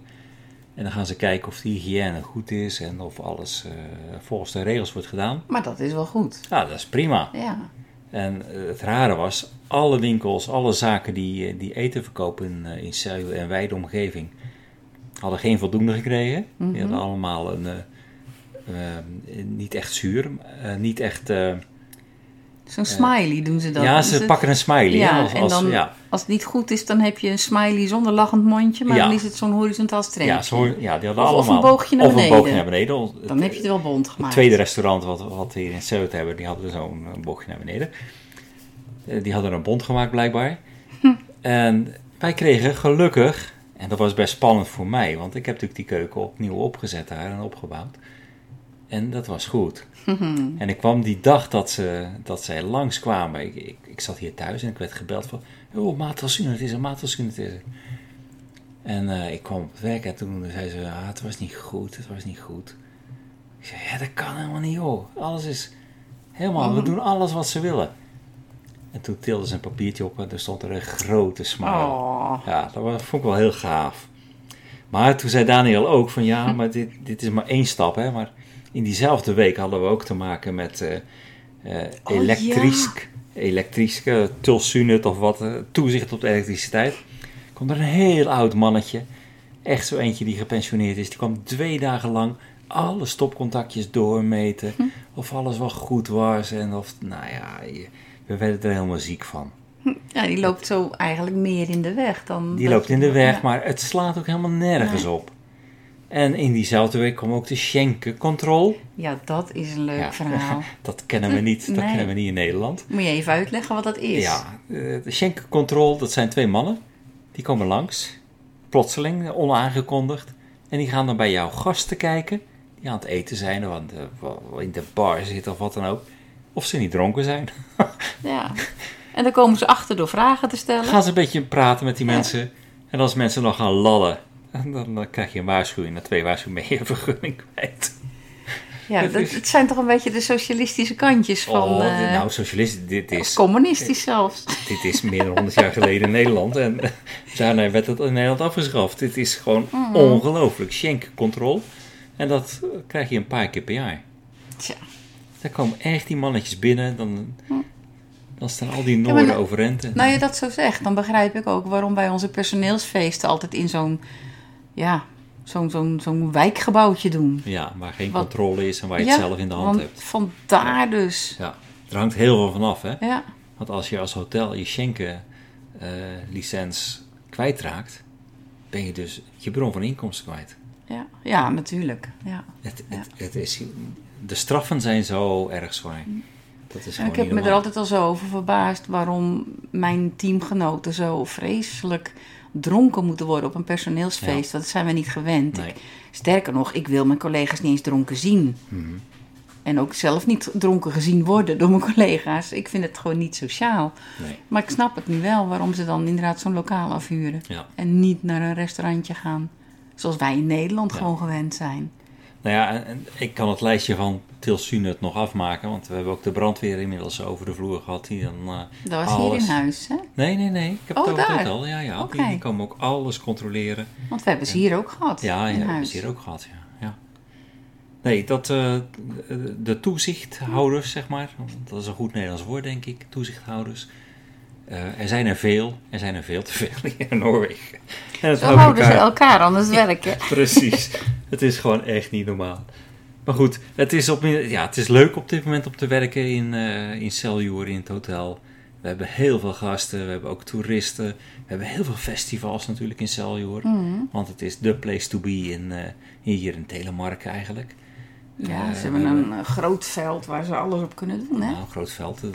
En dan gaan ze kijken of de hygiëne goed is en of alles eh, volgens de regels wordt gedaan. Maar dat is wel goed. Ja, dat is prima. Ja. En eh, het rare was, alle winkels, alle zaken die, eh, die eten verkopen in, in en wijde omgeving, hadden geen voldoende gekregen. Die hadden allemaal een, niet echt zuur, niet echt... Zo'n smiley doen ze dan. ja, ze het- pakken een smiley. Ja, als, en als, dan, ja, als het niet goed is, dan heb je een smiley zonder lachend mondje, maar Ja. dan is het zo'n horizontaal streepje. ja, zo, ja, die hadden Of- of allemaal... een boogje naar of een beneden. boogje naar beneden. Dan heb je het wel bond Het gemaakt. tweede restaurant wat, wat we hier in Zuid hebben, die hadden zo'n bochtje naar beneden. Eh, Die hadden een bond gemaakt blijkbaar. En wij kregen gelukkig, en dat was best spannend voor mij, want ik heb natuurlijk die keuken opnieuw opgezet daar en opgebouwd. En dat was goed. En ik kwam die dag dat, ze, dat zij langskwamen, ik, ik, ik zat hier thuis en ik werd gebeld van, oh, maatwassuur, het is een maatwassuur, het is er. En eh, ik kwam op het werk en toen zei ze, ah, het was niet goed, het was niet goed. Ik zei, ja, dat kan helemaal niet, joh. Alles is helemaal, we doen alles wat ze willen. En toen tilde ze een papiertje op en er stond er een grote smile. Oh. Ja, dat was, vond ik wel heel gaaf. Maar toen zei Daniel ook van ja, maar dit, dit is maar één stap. Hè? Maar in diezelfde week hadden we ook te maken met eh eh, Oh, elektrisch, elektrisch eh, tulsunut of wat, eh, toezicht op de elektriciteit. Komt er een heel oud mannetje, echt zo eentje die gepensioneerd is. Die kwam twee dagen lang alle stopcontactjes doormeten. Of alles wel goed was en of, nou ja, we werden er helemaal ziek van. Ja, die loopt zo eigenlijk meer in de weg dan... Die loopt in de weg, Ja. maar het slaat ook helemaal nergens Nee. op. En in diezelfde week kwam ook de Schenken-control. Ja, dat is een leuk Ja. verhaal. Dat kennen we niet, dat Nee. kennen we niet in Nederland. Moet je even uitleggen wat dat is? Ja, eh, de Schenken-control, dat zijn twee mannen. Die komen langs, plotseling, onaangekondigd. En die gaan dan bij jouw gasten kijken, die aan het eten zijn of aan de, in de bar zitten of wat dan ook. Of ze niet dronken zijn. Ja. En dan komen ze achter door vragen te stellen. gaan ze een beetje praten met die Ja. mensen. En als mensen nog gaan lallen, dan, dan krijg je een waarschuwing. Na twee waarschuwingen ben je vergunning kwijt. Ja, dat, is- het zijn toch een beetje de socialistische kantjes van... oh, eh, nou, socialist, dit is, communistisch zelfs. dit is meer dan 100 jaar geleden in Nederland. En daarna werd het in Nederland afgeschaft. Dit is gewoon Mhm. ongelooflijk. Schenkencontrole. En dat eh, krijg je een paar keer per jaar. Tja. Dan komen echt die mannetjes binnen. Dan, dan staan al die Noorden nou- overeind. En- Nou je dat zo zegt, dan begrijp ik ook waarom bij onze personeelsfeesten altijd in zo'n... Ja, zo'n zo'n zo'n wijkgebouwtje doen. ja, waar geen Wat- controle is en waar je ja, het zelf in de hand want hebt. vandaar dus. Ja, er hangt heel veel van af, hè? Ja, Want als je als hotel je Schenken-licentie kwijtraakt, ben je dus je bron van inkomsten kwijt. ja, ja natuurlijk. Ja. Het, Ja. het, het is, de straffen zijn zo erg zwaar. Dat is ik heb me er altijd al zo over verbaasd waarom mijn teamgenoten zo vreselijk dronken moeten worden op een personeelsfeest. Ja. Want dat zijn we niet gewend. Nee. Ik- sterker nog, ik wil mijn collega's niet eens dronken zien. Mhm. En ook zelf niet dronken gezien worden door mijn collega's. Ik vind het gewoon niet sociaal. Nee. Maar ik snap het nu wel waarom ze dan inderdaad zo'n lokaal afhuren. Ja. En niet naar een restaurantje gaan. Zoals wij in Nederland Ja. gewoon gewend zijn. Nou ja, en, en ik kan het lijstje van Tilsunut nog afmaken, want we hebben ook de brandweer inmiddels over de vloer gehad. Die dan, eh, Dat was hier in huis, hè? Nee, nee, nee. Ik heb Oh, het over daar? hotel. Ja, ja. Die, komen ook alles controleren. Want we hebben ze hier ook gehad. Ja, ja, in hebben ze hier ook gehad, ja. ja. Nee, dat, eh, de toezichthouders, zeg maar, dat is een goed Nederlands woord, denk ik, toezichthouders. Eh, er zijn er veel, er zijn er veel te veel hier in Noorwegen. En het Zo houden ze elkaar- het werken. Precies, het is gewoon echt niet normaal. Maar goed, het is, op, ja, het is leuk op dit moment om te werken in, eh in Celjoer, in het hotel. We hebben heel veel gasten, we hebben ook toeristen. We hebben heel veel festivals natuurlijk in Celjoer. Mhm. Want het is de place to be in, eh, hier in Telemark eigenlijk. Ja, Eh, ze hebben een groot veld waar ze alles op kunnen doen, hè? Nou, een groot veld, dat,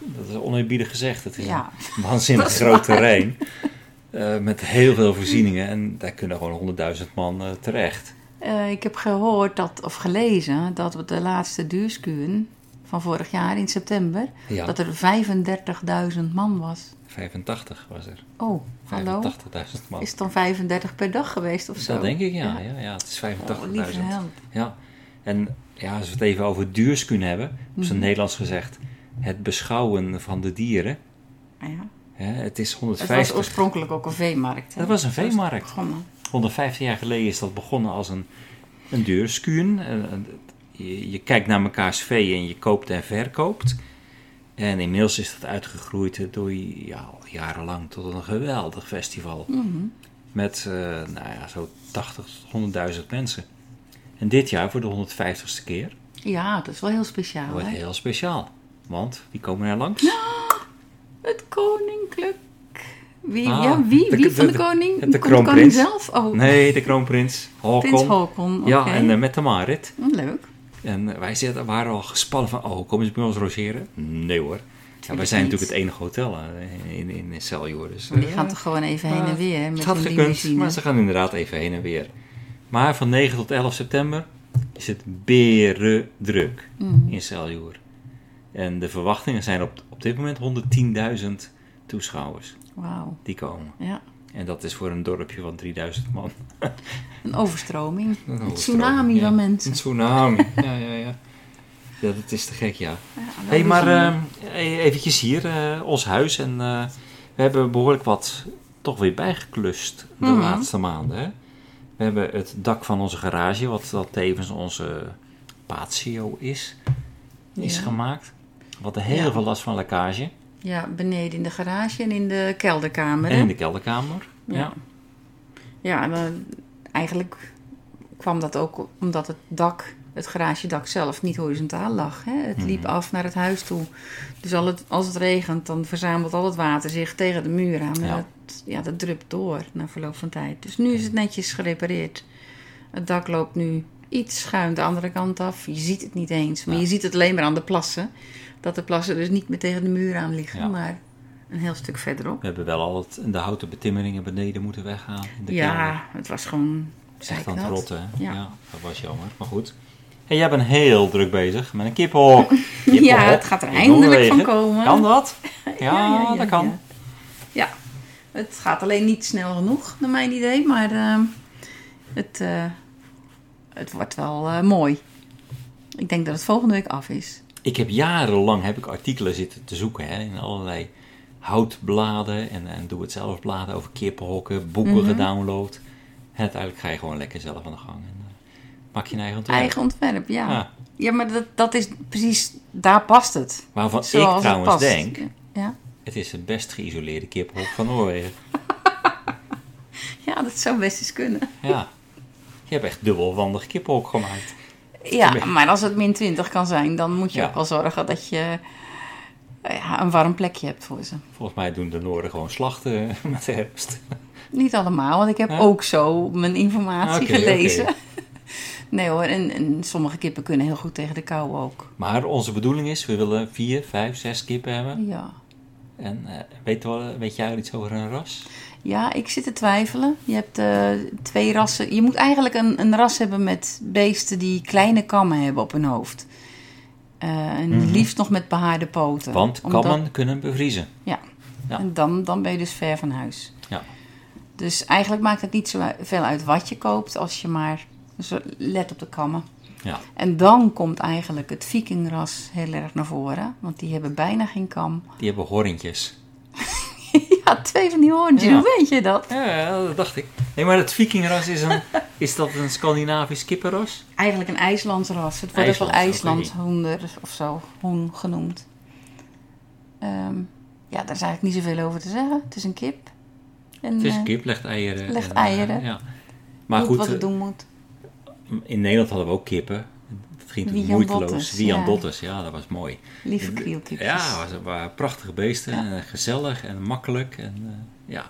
dat, is oneerbiedig gezegd. Het is Ja. een waanzinnig groot waar. terrein. eh, met heel veel voorzieningen. En daar kunnen gewoon honderdduizend man eh, terecht. Ik heb gehoord dat, of gelezen dat we de laatste duurskuren van vorig jaar in september, Ja, dat er 35.000 man was. 85 was er. Oh, hallo? 85.000 man. Is het dan 35 per dag geweest of zo? Dat denk ik, ja. Ja. ja. ja, het is Oh, 85.000. lieve held. ja. En ja, als we het even over duurskuun hebben, op zijn Mhm. Nederlands gezegd, het beschouwen van de dieren. Ja. Hè, het is Het 150. was oorspronkelijk ook een veemarkt. hè? Dat was een het veemarkt. begonnen. 150 jaar geleden is dat begonnen als een, een. En- en Je, je kijkt naar mekaars vee en je koopt en verkoopt. En inmiddels is dat uitgegroeid door ja, al jarenlang tot een geweldig festival. Mhm. Met eh, nou ja, zo 80 tot 100.000 mensen. En dit jaar voor de 150ste keer Ja, dat is wel heel speciaal. wordt Hè? heel speciaal. Want wie komen er langs? Het koninklijk. Wie, Ah, ja, wie? de- Wie de- van de, de- koning? de Komt kroonprins. koning zelf? Oh, Nee, de kroonprins. Håkon. prins Håkon. Ja, en eh, met de Marit. Hm, Leuk. En wij zitten, waren al gespannen van, oh, komen ze bij ons logeren? Nee hoor. Ja, wij zijn niet. natuurlijk het enige hotel eh, in, in, in Celjoor. Dus, die eh, gaan toch gewoon even heen en weer het met had gekund, limousine. maar ze gaan inderdaad even heen en weer. Maar van 9 tot 11 september is het beren druk Mhm. in Celjoor. En de verwachtingen zijn op, op dit moment 110.000 toeschouwers Wauw, die komen. ja. En dat is voor een dorpje van 3000 man. Een overstroming. Een Een tsunami ja. van Een mensen. tsunami, ja, ja, ja. Ja, dat is te gek, ja. Hey, maar bijzonder. eh, eventjes hier, eh, ons huis. En eh, we hebben behoorlijk wat toch weer bijgeklust de Mhm. laatste maanden. Hè? We hebben het dak van onze garage, wat dat tevens onze patio is, is Ja. gemaakt. Wat heel Ja. veel last van lekkage. Ja, beneden in de garage en in de kelderkamer. En in de kelderkamer. Ja. Ja. Eh, eigenlijk kwam dat ook omdat het dak, het garagedak zelf, niet horizontaal lag. Hè? Het liep Mhm. af naar het huis toe. Dus al het, als het regent, dan verzamelt al het water zich tegen de muur aan. En Ja. dat, ja, dat drupt door na verloop van tijd. Dus nu is het netjes gerepareerd. Het dak loopt nu iets schuin de andere kant af. Je ziet het niet eens, maar Ja. je ziet het alleen maar aan de plassen. Dat de plassen dus niet meer tegen de muur aan liggen, Ja. maar een heel stuk verderop. We hebben wel al het, de houten betimmeringen beneden moeten weggaan. In de Ja, kelder. het was gewoon Echt aan het rotten. hè? Ja. Ja. dat was jammer. Maar goed. En jij bent heel druk bezig met een kippenhok. Kippenhok Ja, het gaat er in eindelijk van komen. Kan dat? Ja, dat kan. Ja. Het gaat alleen niet snel genoeg, naar mijn idee. Maar ehm, het, eh, het wordt wel eh, mooi. Ik denk dat het volgende week af is. Ik heb jarenlang heb ik artikelen zitten te zoeken hè, in allerlei houtbladen en, en doe het zelf bladen over kippenhokken, boeken Mhm. gedownload. En uiteindelijk ga je gewoon lekker zelf aan de gang. Maak je een eigen ontwerp. Eigen ontwerp, ja. Ja. Ja, maar dat, dat is precies, daar past het. Waarvan ik Zoals trouwens denk, Ja. het is het best geïsoleerde kippenhok van Noorwegen. ja, dat zou best eens kunnen. Ja. Je hebt echt dubbelwandig kippenhok gemaakt. Ja, maar als het min 20 kan zijn, dan moet je Ja. ook wel zorgen dat je ja, een warm plekje hebt voor ze. Volgens mij doen de Noorden gewoon slachten met de herfst. Niet allemaal, want ik heb Ja? ook zo mijn informatie Oké, gelezen. oké. Nee hoor, en, en sommige kippen kunnen heel goed tegen de kou ook. Maar onze bedoeling is, we willen vier, vijf, zes kippen hebben. Ja. En eh, weet, wel, weet jij iets over een ras? Ja, ik zit te twijfelen. Je hebt eh, twee rassen. Je moet eigenlijk een, een ras hebben met beesten die kleine kammen hebben op hun hoofd. Eh, en Mhm. liefst nog met behaarde poten. Want Omdat- kammen kunnen bevriezen. Ja. Ja. En dan, dan ben je dus ver van huis. Ja. Dus eigenlijk maakt het niet zo veel uit wat je koopt, als je maar zo let op de kammen. Ja. En dan komt eigenlijk het vikingras heel erg naar voren, want die hebben bijna geen kam. Die hebben horentjes. ja, twee van die hoorntjes, Ja. hoe weet je dat? Ja, dat dacht ik. Nee, maar het vikingras is een... is dat een Scandinavisch kippenras? Eigenlijk een IJslands ras. Het wordt ook wel IJslands, IJslandhoender of zo, hoen genoemd. Ehm, ja, daar is eigenlijk niet zoveel over te zeggen. Het is een kip. En, Het is een kip, legt eieren. legt en, eh, eieren. ja. Maar doet goed, wat het eh, doen moet. In Nederland hadden we ook kippen. Het ging toen Wian moeiteloos. Dotters, Wian ja. Dotters, ja, dat was mooi. Lieve krielkipjes. Ja, het waren prachtige beesten. Ja. en gezellig en makkelijk. En, eh, ja.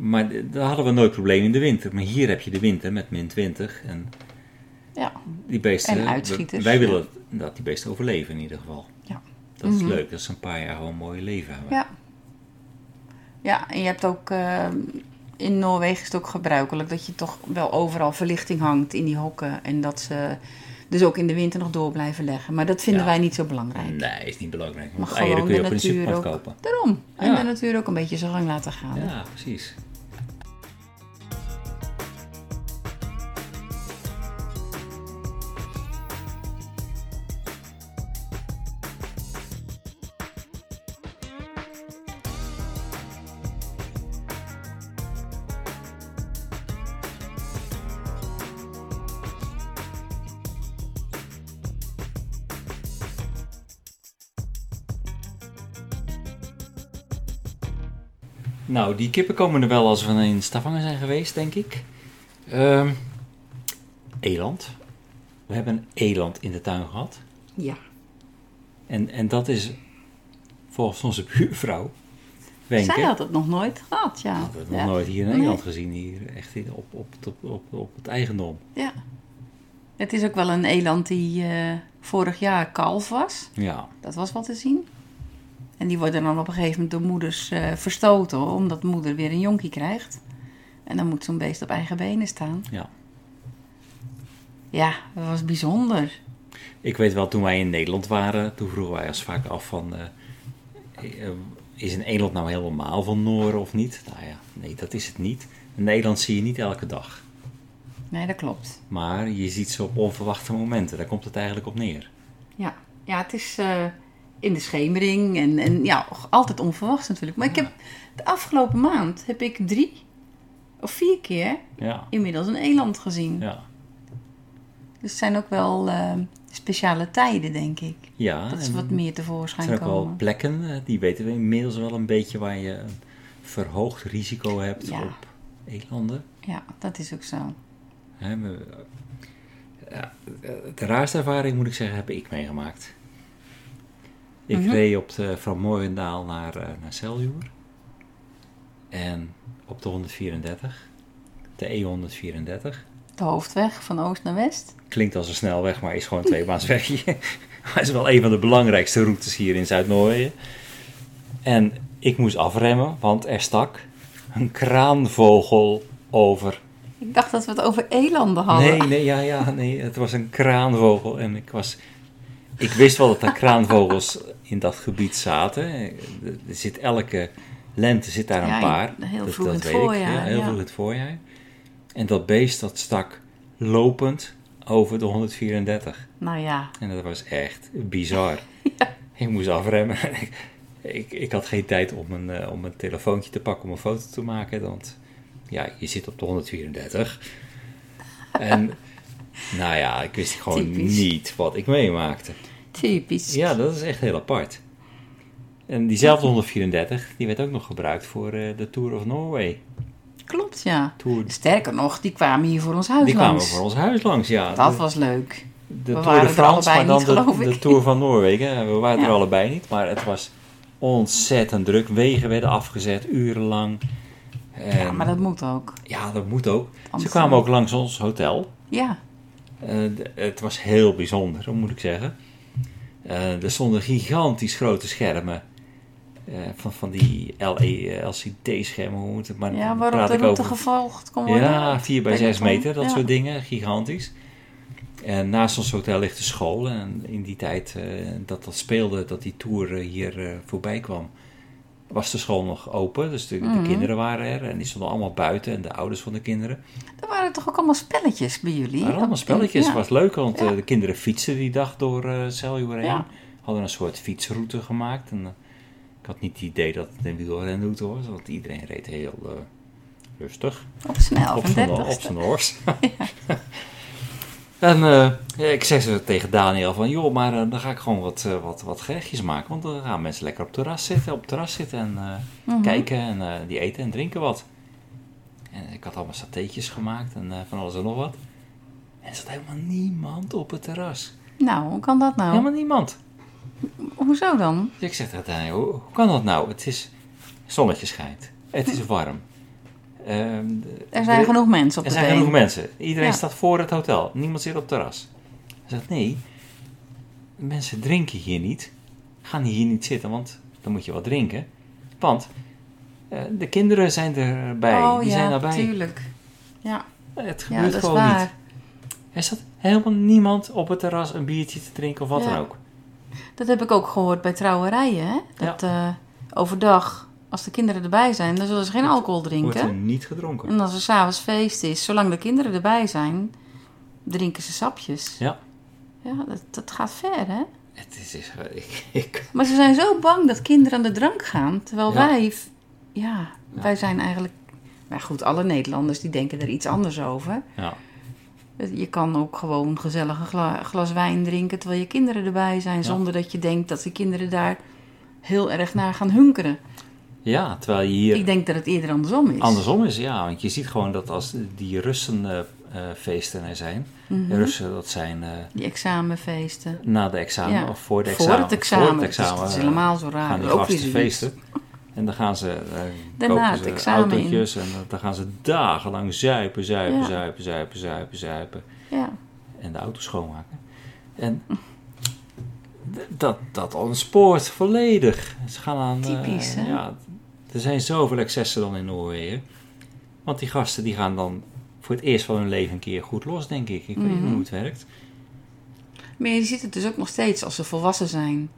Maar daar hadden we nooit probleem in de winter. Maar hier heb je de winter met min 20. En ja. die beesten... En uitschieters, Wij willen dat die beesten overleven in ieder geval. Ja. Dat is Mhm. leuk, dat ze een paar jaar gewoon een mooi leven hebben. Ja. Ja, en je hebt ook... eh, in Noorwegen is het ook gebruikelijk dat je toch wel overal verlichting hangt in die hokken. En dat ze dus ook in de winter nog door blijven leggen. Maar dat vinden Ja. wij niet zo belangrijk. Nee, is niet belangrijk. Maar Want eieren gewoon kun je de ook in de natuur supermarkt ook. kopen. Daarom. En Ja. de natuur ook een beetje zijn gang laten gaan. Ja, precies. Nou, die kippen komen er wel als we in Stavanger zijn geweest, denk ik. Ehm, eland. We hebben een eland in de tuin gehad. Ja. En, en dat is volgens onze buurvrouw, Wenke, Zij had het nog nooit gehad, ja. had het nog ja. nooit hier in Nee. Nederland gezien. Hier echt op, op, op, op, op het eigendom. Ja. Het is ook wel een eland die eh, vorig jaar kalf was. Ja, Dat was wat te zien. En die worden dan op een gegeven moment door moeders eh, verstoten, omdat moeder weer een jonkie krijgt. En dan moet zo'n beest op eigen benen staan. ja. Ja, dat was bijzonder. Ik weet wel, toen wij in Nederland waren, toen vroegen wij ons vaak af van... eh, eh, is een eland nou heel normaal van Noorden of niet? Nou ja, nee, dat is het niet. Een eland zie je niet elke dag. Nee, dat klopt. Maar je ziet ze op onverwachte momenten. Daar komt het eigenlijk op neer. Ja, ja het is in de schemering en, en ja, altijd onverwachts natuurlijk. Maar ik heb de afgelopen maand heb ik drie of vier keer Ja, inmiddels een eland gezien. ja. Dus het zijn ook wel eh, speciale tijden, denk ik. Ja, Dat is wat meer er tevoorschijn zijn ook wel komen. plekken, eh, die weten we inmiddels wel een beetje, waar je een verhoogd risico hebt Ja. op elanden. Ja, dat is ook zo. Hè, ja, de raarste ervaring, moet ik zeggen, heb ik meegemaakt. Ik Mhm. reed op de, van Mooiendaal naar, eh, naar Celjuur. En op de 134, de E134. De hoofdweg van oost naar west. Klinkt als een snelweg, maar is gewoon een tweebaanswegje. maar het is wel een van de belangrijkste routes hier in Zuid-Noorwegen. En ik moest afremmen, want er stak een kraanvogel over Ik dacht dat we het over elanden hadden. Nee, nee, ja, ja, nee, het was een kraanvogel en ik was... Ik wist wel dat er kraanvogels in dat gebied zaten. Er zit elke lente zit daar een Ja, paar. heel Dat- vroeg dat in het weet ik. voorjaar, Ja, heel ja. vroeg in het voorjaar. En dat beest dat stak lopend over de 134. Nou ja, En dat was echt bizar. Ik moest afremmen. ik, ik, had geen tijd om een, eh, om een telefoontje te pakken om een foto te maken. Want ja, je zit op de 134. En nou ja, ik wist gewoon Typisch. niet wat ik meemaakte. Typisch. Ja, dat is echt heel apart. En diezelfde 134, die werd ook nog gebruikt voor eh, de Tour of Norway. Klopt, ja. Tour, Sterker nog, die kwamen hier voor ons huis die kwamen langs. voor ons huis langs, ja. Dat De- was leuk. de We Tour waren de France, maar dan niet, de. Tour van Noorwegen. We waren er allebei niet, maar het was ontzettend druk. Wegen werden afgezet, urenlang. En, Ja, maar dat moet ook. ja, dat moet ook. Ze kwamen ook langs ons hotel. Ja, Eh, het was heel bijzonder, moet ik zeggen. Eh, er stonden gigantisch grote schermen. eh, van, van die LCD-schermen, hoe moet het maar ja waarop de route over. gevolgd kon worden. Ja, 4 bij 6 Peloton, meter, dat ja. soort dingen, gigantisch. En naast ons hotel ligt de school. En in die tijd eh, dat dat speelde, dat die tour eh, hier eh, voorbij kwam, was de school nog open. Dus de, de Mhm. kinderen waren er en die stonden allemaal buiten en de ouders van de kinderen. Er waren toch ook allemaal spelletjes bij jullie? Maar allemaal Op- spelletjes, Ja. was leuk, want Ja. eh, de kinderen fietsten die dag door eh Celjuur heen. Ja. Hadden een soort fietsroute gemaakt. En, eh, ik had niet het idee dat het een wielrenroute was, want iedereen reed heel eh, rustig. Op snel, op van zijn, 30 op zijn horse. en eh, ik zei ze tegen Daniel van, joh, maar eh, dan ga ik gewoon wat, eh, wat, wat gerechtjes maken. Want dan gaan mensen lekker op het terras zitten, op het terras zitten en Mhm. kijken en die eten en drinken wat. En ik had allemaal satéetjes gemaakt en van alles en nog wat. En er zat helemaal niemand op het terras. Nou, hoe kan dat nou? Helemaal niemand. Hoezo dan? Ik zeg tegen Daniel, hoe, hoe kan dat nou? Het is, zonnetje schijnt, het is warm. Ehm, Er zijn de- genoeg mensen op er de zijn been. genoeg mensen. Iedereen Ja. staat voor het hotel. Niemand zit op het terras. Hij zegt, nee, mensen drinken hier niet. Gaan hier niet zitten, want dan moet je wat drinken. Want eh, de kinderen zijn erbij. Oh Die ja, zijn daarbij. tuurlijk. Ja, Het ja gebeurt is gewoon waar. niet. Er zat helemaal niemand op het terras een biertje te drinken of wat Ja. dan ook. Dat heb ik ook gehoord bij trouwerijen. Hè? Dat eh, overdag, als de kinderen erbij zijn, dan zullen ze geen alcohol Wordt er drinken. niet gedronken. En als er s'avonds feest is, zolang de kinderen erbij zijn, drinken ze sapjes. Ja. Ja, dat, dat gaat ver, hè? Het is, is ik, ik, Maar ze zijn zo bang dat kinderen aan de drank gaan. Terwijl Ja. wij, ja, wij zijn eigenlijk... Maar goed, alle Nederlanders die denken er iets anders over. ja. Je kan ook gewoon gezellig een gla- glas wijn drinken terwijl je kinderen erbij zijn. Ja. Zonder dat je denkt dat de kinderen daar heel erg naar gaan hunkeren. Ja, terwijl je hier Ik denk dat het eerder andersom is. andersom is. Ja, want je ziet gewoon dat als die Russenfeesten er zijn. Mhm. Russen, dat zijn eh, Die examenfeesten. na de examen Ja. of voor de Voor examen. het examen. Voor het Dus examen dat is eh, helemaal zo raar. gaan die Ook feesten. En dan gaan ze, eh, Daarna kopen het ze examen in. autootjes en dan gaan ze dagenlang zuipen, zuipen, Ja. zuipen, zuipen, zuipen, zuipen. Ja. En de auto schoonmaken. En dat, dat ontspoort volledig. Ze gaan aan... eh, Typisch, hè? Ja, er zijn zoveel excessen dan in Noorwegen. Want die gasten die gaan dan voor het eerst van hun leven een keer goed los, denk ik. Ik weet niet Mhm. hoe het werkt. Maar je ziet het dus ook nog steeds als ze volwassen zijn.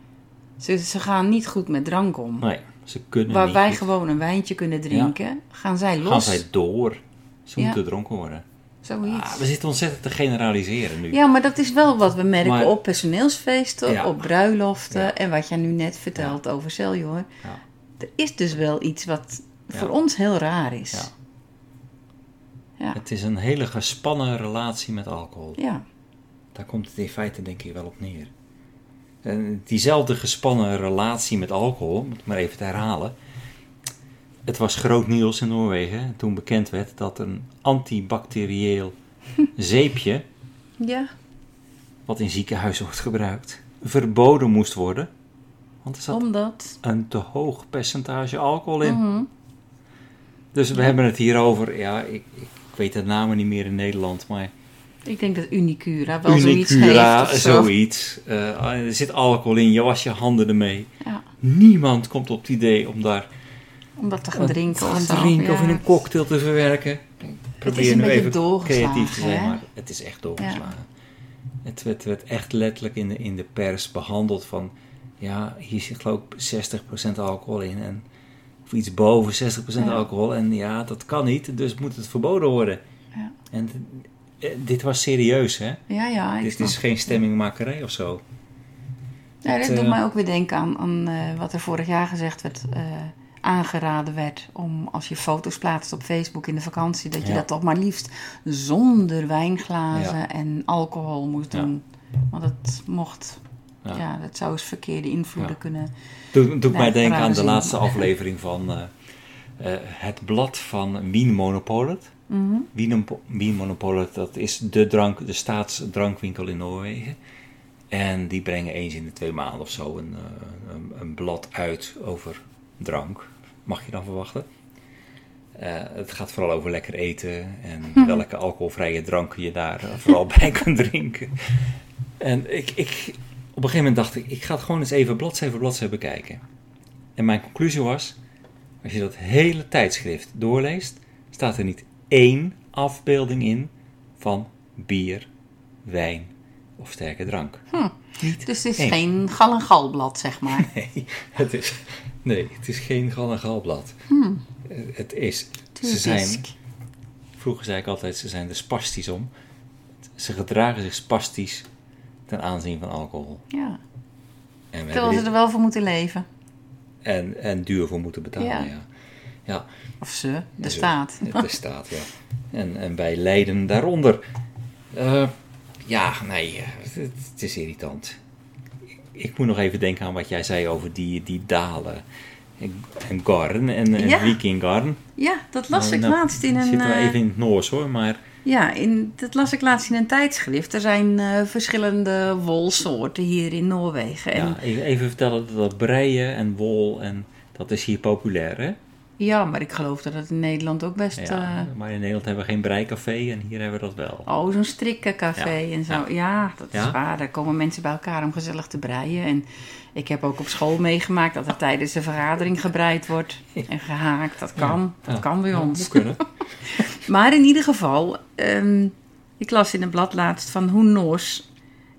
Ze, ze gaan niet goed met drank om. Nee, ze kunnen Waar niet wij goed. gewoon een wijntje kunnen drinken, gaan zij los. Gaan zij door. Ze Ja. moeten dronken worden. Zoiets. Ah, we zitten ontzettend te generaliseren nu. Ja, maar dat is wel wat we merken Maar- op personeelsfeesten, Ja. op bruiloften Ja. en wat jij nu net vertelt over Celjoor. Er is dus wel iets wat Ja. voor ons heel raar is. Ja. Ja. Het is een hele gespannen relatie met alcohol. Ja. Daar komt het in feite denk ik wel op neer. En diezelfde gespannen relatie met alcohol, om het maar even te herhalen. Het was groot nieuws in Noorwegen toen bekend werd dat een antibacterieel zeepje, Ja. wat in ziekenhuizen wordt gebruikt, verboden moest worden. Want er zat Omdat. een te hoog percentage alcohol in. Mhm. Dus we hebben het hier over, ja, ik, ik weet de namen niet meer in Nederland, maar Ik denk dat Unicura wel zoiets Unicura, heeft of zo. zoiets. Eh, er zit alcohol in, je was je handen ermee. Ja. Niemand komt op het idee om daar Om dat te gaan drinken of gaan zo. drinken Ja. of in een cocktail te verwerken. Probeer nu even creatief te zijn, hè? maar het is echt doorgeslagen. Het werd, werd echt letterlijk in de, in de pers behandeld van... Ja, hier zit geloof ik 60% alcohol in. En, of iets boven 60% Ja. alcohol. En ja, dat kan niet, dus moet het verboden worden. Ja. En eh, dit was serieus, hè? Ja, ja. Dit snap is geen stemmingmakerij of zo. Ja, dat doet eh, mij ook weer denken aan, aan eh, wat er vorig jaar gezegd werd. aangeraden werd om als je foto's plaatst op Facebook in de vakantie, dat je Ja. dat toch maar liefst zonder wijnglazen Ja. en alcohol moest doen. Want het mocht, Ja. ja, dat zou eens verkeerde invloeden kunnen. Doe, doe ik mij denken aan de laatste aflevering van eh, eh, het blad van Wien Monopolet. Mhm. Wien, Wien Monopolet, dat is de, drank, de staatsdrankwinkel in Noorwegen. En die brengen eens in de twee maanden of zo een, eh, een, een blad uit over drank. Mag je dan verwachten. Het gaat vooral over lekker eten en welke alcoholvrije dranken je daar vooral bij kunt drinken. En ik, ik, op een gegeven moment dacht ik, ik ga het gewoon eens even bladzijde voor bladzijde bekijken. En mijn conclusie was, als je dat hele tijdschrift doorleest, staat er niet één afbeelding in van bier, wijn of sterke drank. Hm. Niet Dus het is één. geen gal en galblad, zeg maar. Nee, het is, nee, het is geen gal en galblad. Eh, Het is, ze zijn, vroeger zei ik altijd, ze zijn er spastisch om. Ze gedragen zich spastisch ten aanzien van alcohol. Ja. En, we Terwijl ze dit- er wel voor moeten leven. en, en duur voor moeten betalen, Ja. ja. ja. Of ze, de staat. De staat, ja. En, en wij lijden daaronder. Eh, ja, nee, eh, het, het is irritant. Ik, ik moet nog even denken aan wat jij zei over die, die dalen. En, en Garn en, en Ja. Viking Garn. Ja, dat las Nou, ik nou, laatst in een... Zitten we eh, even in het Noors hoor, maar Ja, in, dat las ik laatst in een tijdschrift. Er zijn eh, verschillende wolsoorten hier in Noorwegen. En, ja, even, vertellen dat breien en wol, en dat is hier populair hè. Ja, maar ik geloof dat het in Nederland ook best... Ja, eh, maar in Nederland hebben we geen breicafé en hier hebben we dat wel. oh, zo'n strikkencafé Ja, en zo. ja. Ja, dat is waar. Daar komen mensen bij elkaar om gezellig te breien. En ik heb ook op school meegemaakt dat er tijdens de vergadering gebreid wordt. En gehaakt. Dat kan. Dat kan bij ons. kunnen. Maar in ieder geval, ehm, ik las in een blad laatst van hoe Noors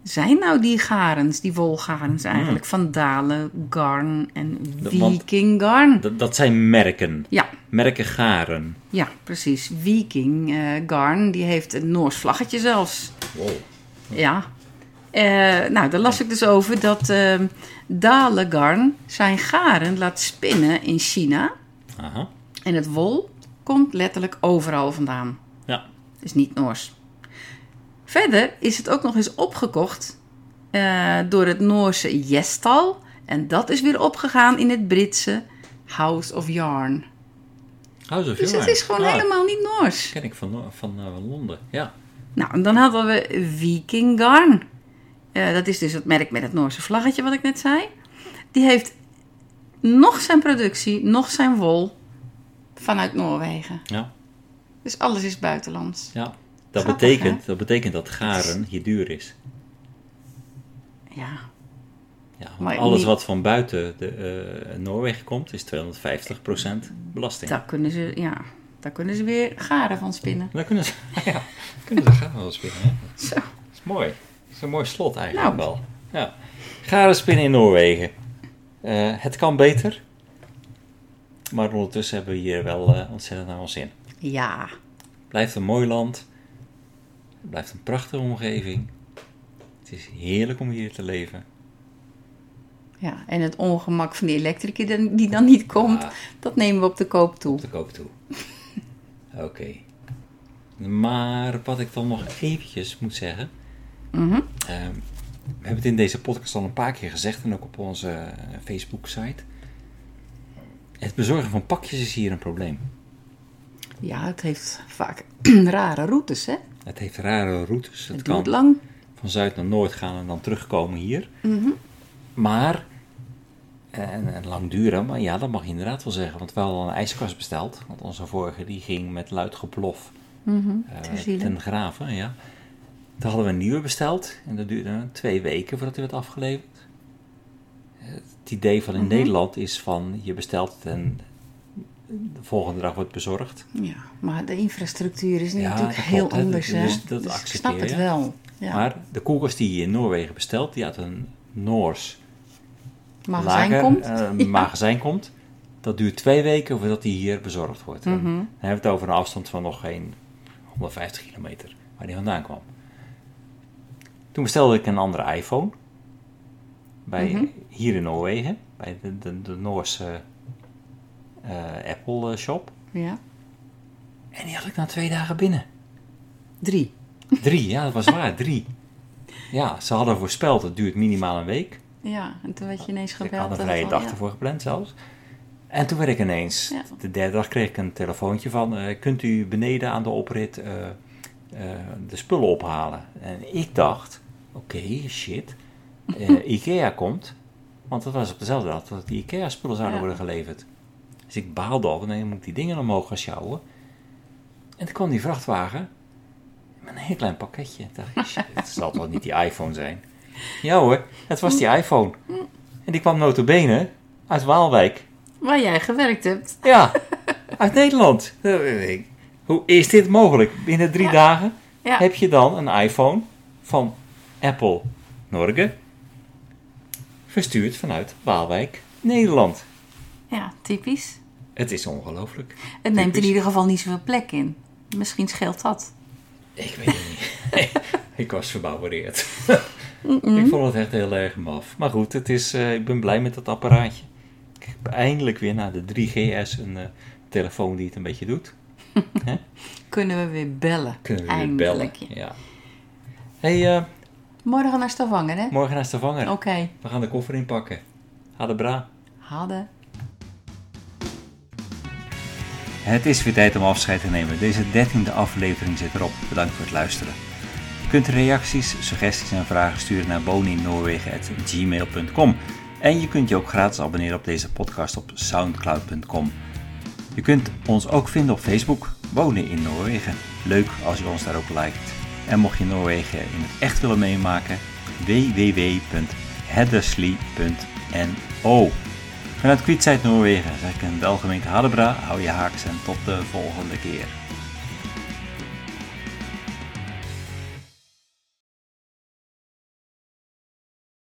zijn nou die garens, die wolgarens eigenlijk, van Dalen, Garn en Viking Garn. Dat, zijn merken. Ja, Merken garen. ja, precies. Viking eh, Garn, die heeft een Noors vlaggetje zelfs. Wow. Ja. Eh, nou, daar las ik dus over dat ehm Dalen Garn zijn garen laat spinnen in China. Aha. En het wol komt letterlijk overal vandaan. Ja. is niet Noors. Verder is het ook nog eens opgekocht eh, door het Noorse Jestal. En dat is weer opgegaan in het Britse House of Yarn. House of Dus Yarn. het is gewoon Ah, helemaal niet Noors. ken ik van, van, eh, van Londen. Ja. Nou, en dan hadden we Viking Garn. Eh, dat is dus het merk met het Noorse vlaggetje wat ik net zei. Die heeft nog zijn productie, nog zijn wol vanuit Noorwegen. Ja. Dus alles is buitenlands. ja. Dat, Grappig, betekent, dat betekent dat garen hier duur is. Ja, Ja, want Maar alles niet- wat van buiten de, eh, Noorwegen komt is 250% belasting. daar kunnen ze, ja, daar kunnen ze weer garen van spinnen. Daar kunnen ze, ja, kunnen ze garen wel spinnen. Hè? Zo. Dat is mooi. Dat is een mooi slot eigenlijk Nou. wel. Ja. Garen spinnen in Noorwegen. Eh, het kan beter. Maar ondertussen hebben we hier wel eh, ontzettend naar ons zin. Ja, Blijft een mooi land. Het blijft een prachtige omgeving. Het is heerlijk om hier te leven. Ja, en het ongemak van die elektriker die- dan niet komt, dat nemen we op de koop toe. Op de koop toe. Oké. Maar wat ik dan nog eventjes moet zeggen. Mhm. ehm, we hebben het in deze podcast al een paar keer gezegd en ook op onze eh, Facebook-site. Het bezorgen van pakjes is hier een probleem. Ja, het heeft vaak rare routes, hè? Het heeft rare routes. Het, Het kan duurt lang. van zuid naar noord gaan en dan terugkomen hier. Mhm. Maar, en, en lang duren, maar ja, dat mag je inderdaad wel zeggen. Want we hadden al een ijskast besteld. Want onze vorige die ging met luid geplof Mhm. eh, ten graven, ja. Toen hadden we een nieuwe besteld en dat duurde twee weken voordat hij werd afgeleverd. Eh, Het idee van in Mhm. Nederland is van je bestelt het en de volgende dag wordt bezorgd. Ja, maar de infrastructuur is Ja, natuurlijk heel klopt, anders, hè? Dus dat ik accepteer snap het je. wel. Ja. Maar de koelkast die je in Noorwegen bestelt, die uit een Noors magazijn lager, komt. eh, Ja. magazijn komt, dat duurt twee weken voordat die hier bezorgd wordt. Mhm. Dan hebben we het over een afstand van nog geen 150 kilometer waar die vandaan kwam. Toen bestelde ik een andere iPhone. Bij, Mhm. Hier in Noorwegen, bij de, de, de Noorse Apple eh, shop. Ja. En die had ik na twee dagen binnen. Drie. Drie, ja, dat was waar, drie. Ja, ze hadden voorspeld, het duurt minimaal een week. Ja, en toen werd je ineens gebeld. Ik had een vrije dag ja. ervoor gepland zelfs. En toen werd ik ineens, Ja. de derde dag kreeg ik een telefoontje van... eh, kunt u beneden aan de oprit eh, eh, de spullen ophalen? En ik dacht, oké, shit, eh, Ikea komt. Want dat was op dezelfde dag dat die Ikea spullen zouden Ja. worden geleverd. Dus ik baalde al, nee, moet ik die dingen omhoog gaan sjouwen. En toen kwam die vrachtwagen met een heel klein pakketje. Ik dacht, het zal toch niet die iPhone zijn? Ja hoor, het was die iPhone. En die kwam notabene uit Waalwijk. Waar jij gewerkt hebt. Ja, uit Nederland. Hoe is dit mogelijk? Binnen drie Ja. dagen Ja. heb je dan een iPhone van Apple Norge verstuurd vanuit Waalwijk, Nederland. Ja, typisch. Het is ongelooflijk. Het neemt in ieder geval niet zoveel plek in. Misschien scheelt dat. Ik weet het niet. ik was verbouwereerd. ik vond het echt heel erg maf. Maar goed, het is, eh, ik ben blij met dat apparaatje. Ik heb eindelijk weer na de 3GS een eh, telefoon die het een beetje doet. Kunnen we weer bellen. Kunnen we weer Eindelijk. bellen. Ja. hey, eh, Morgen naar Stavanger, hè? morgen naar Stavanger. Oké. We gaan de koffer inpakken. Hadebra. Hadden. Het is weer tijd om afscheid te nemen. Deze dertiende aflevering zit erop. Bedankt voor het luisteren. Je kunt reacties, suggesties en vragen sturen naar boninnoorwegen.gmail.com En je kunt je ook gratis abonneren op deze podcast op soundcloud.com. Je kunt ons ook vinden op Facebook, Wonen in Noorwegen. Leuk als je ons daar ook liked. En mocht je Noorwegen in het echt willen meemaken, www.heddersli.no Vanuit Kwietzijd Noorwegen zeg ik een welgemeente Hadebra, hou je haaks en tot de volgende keer.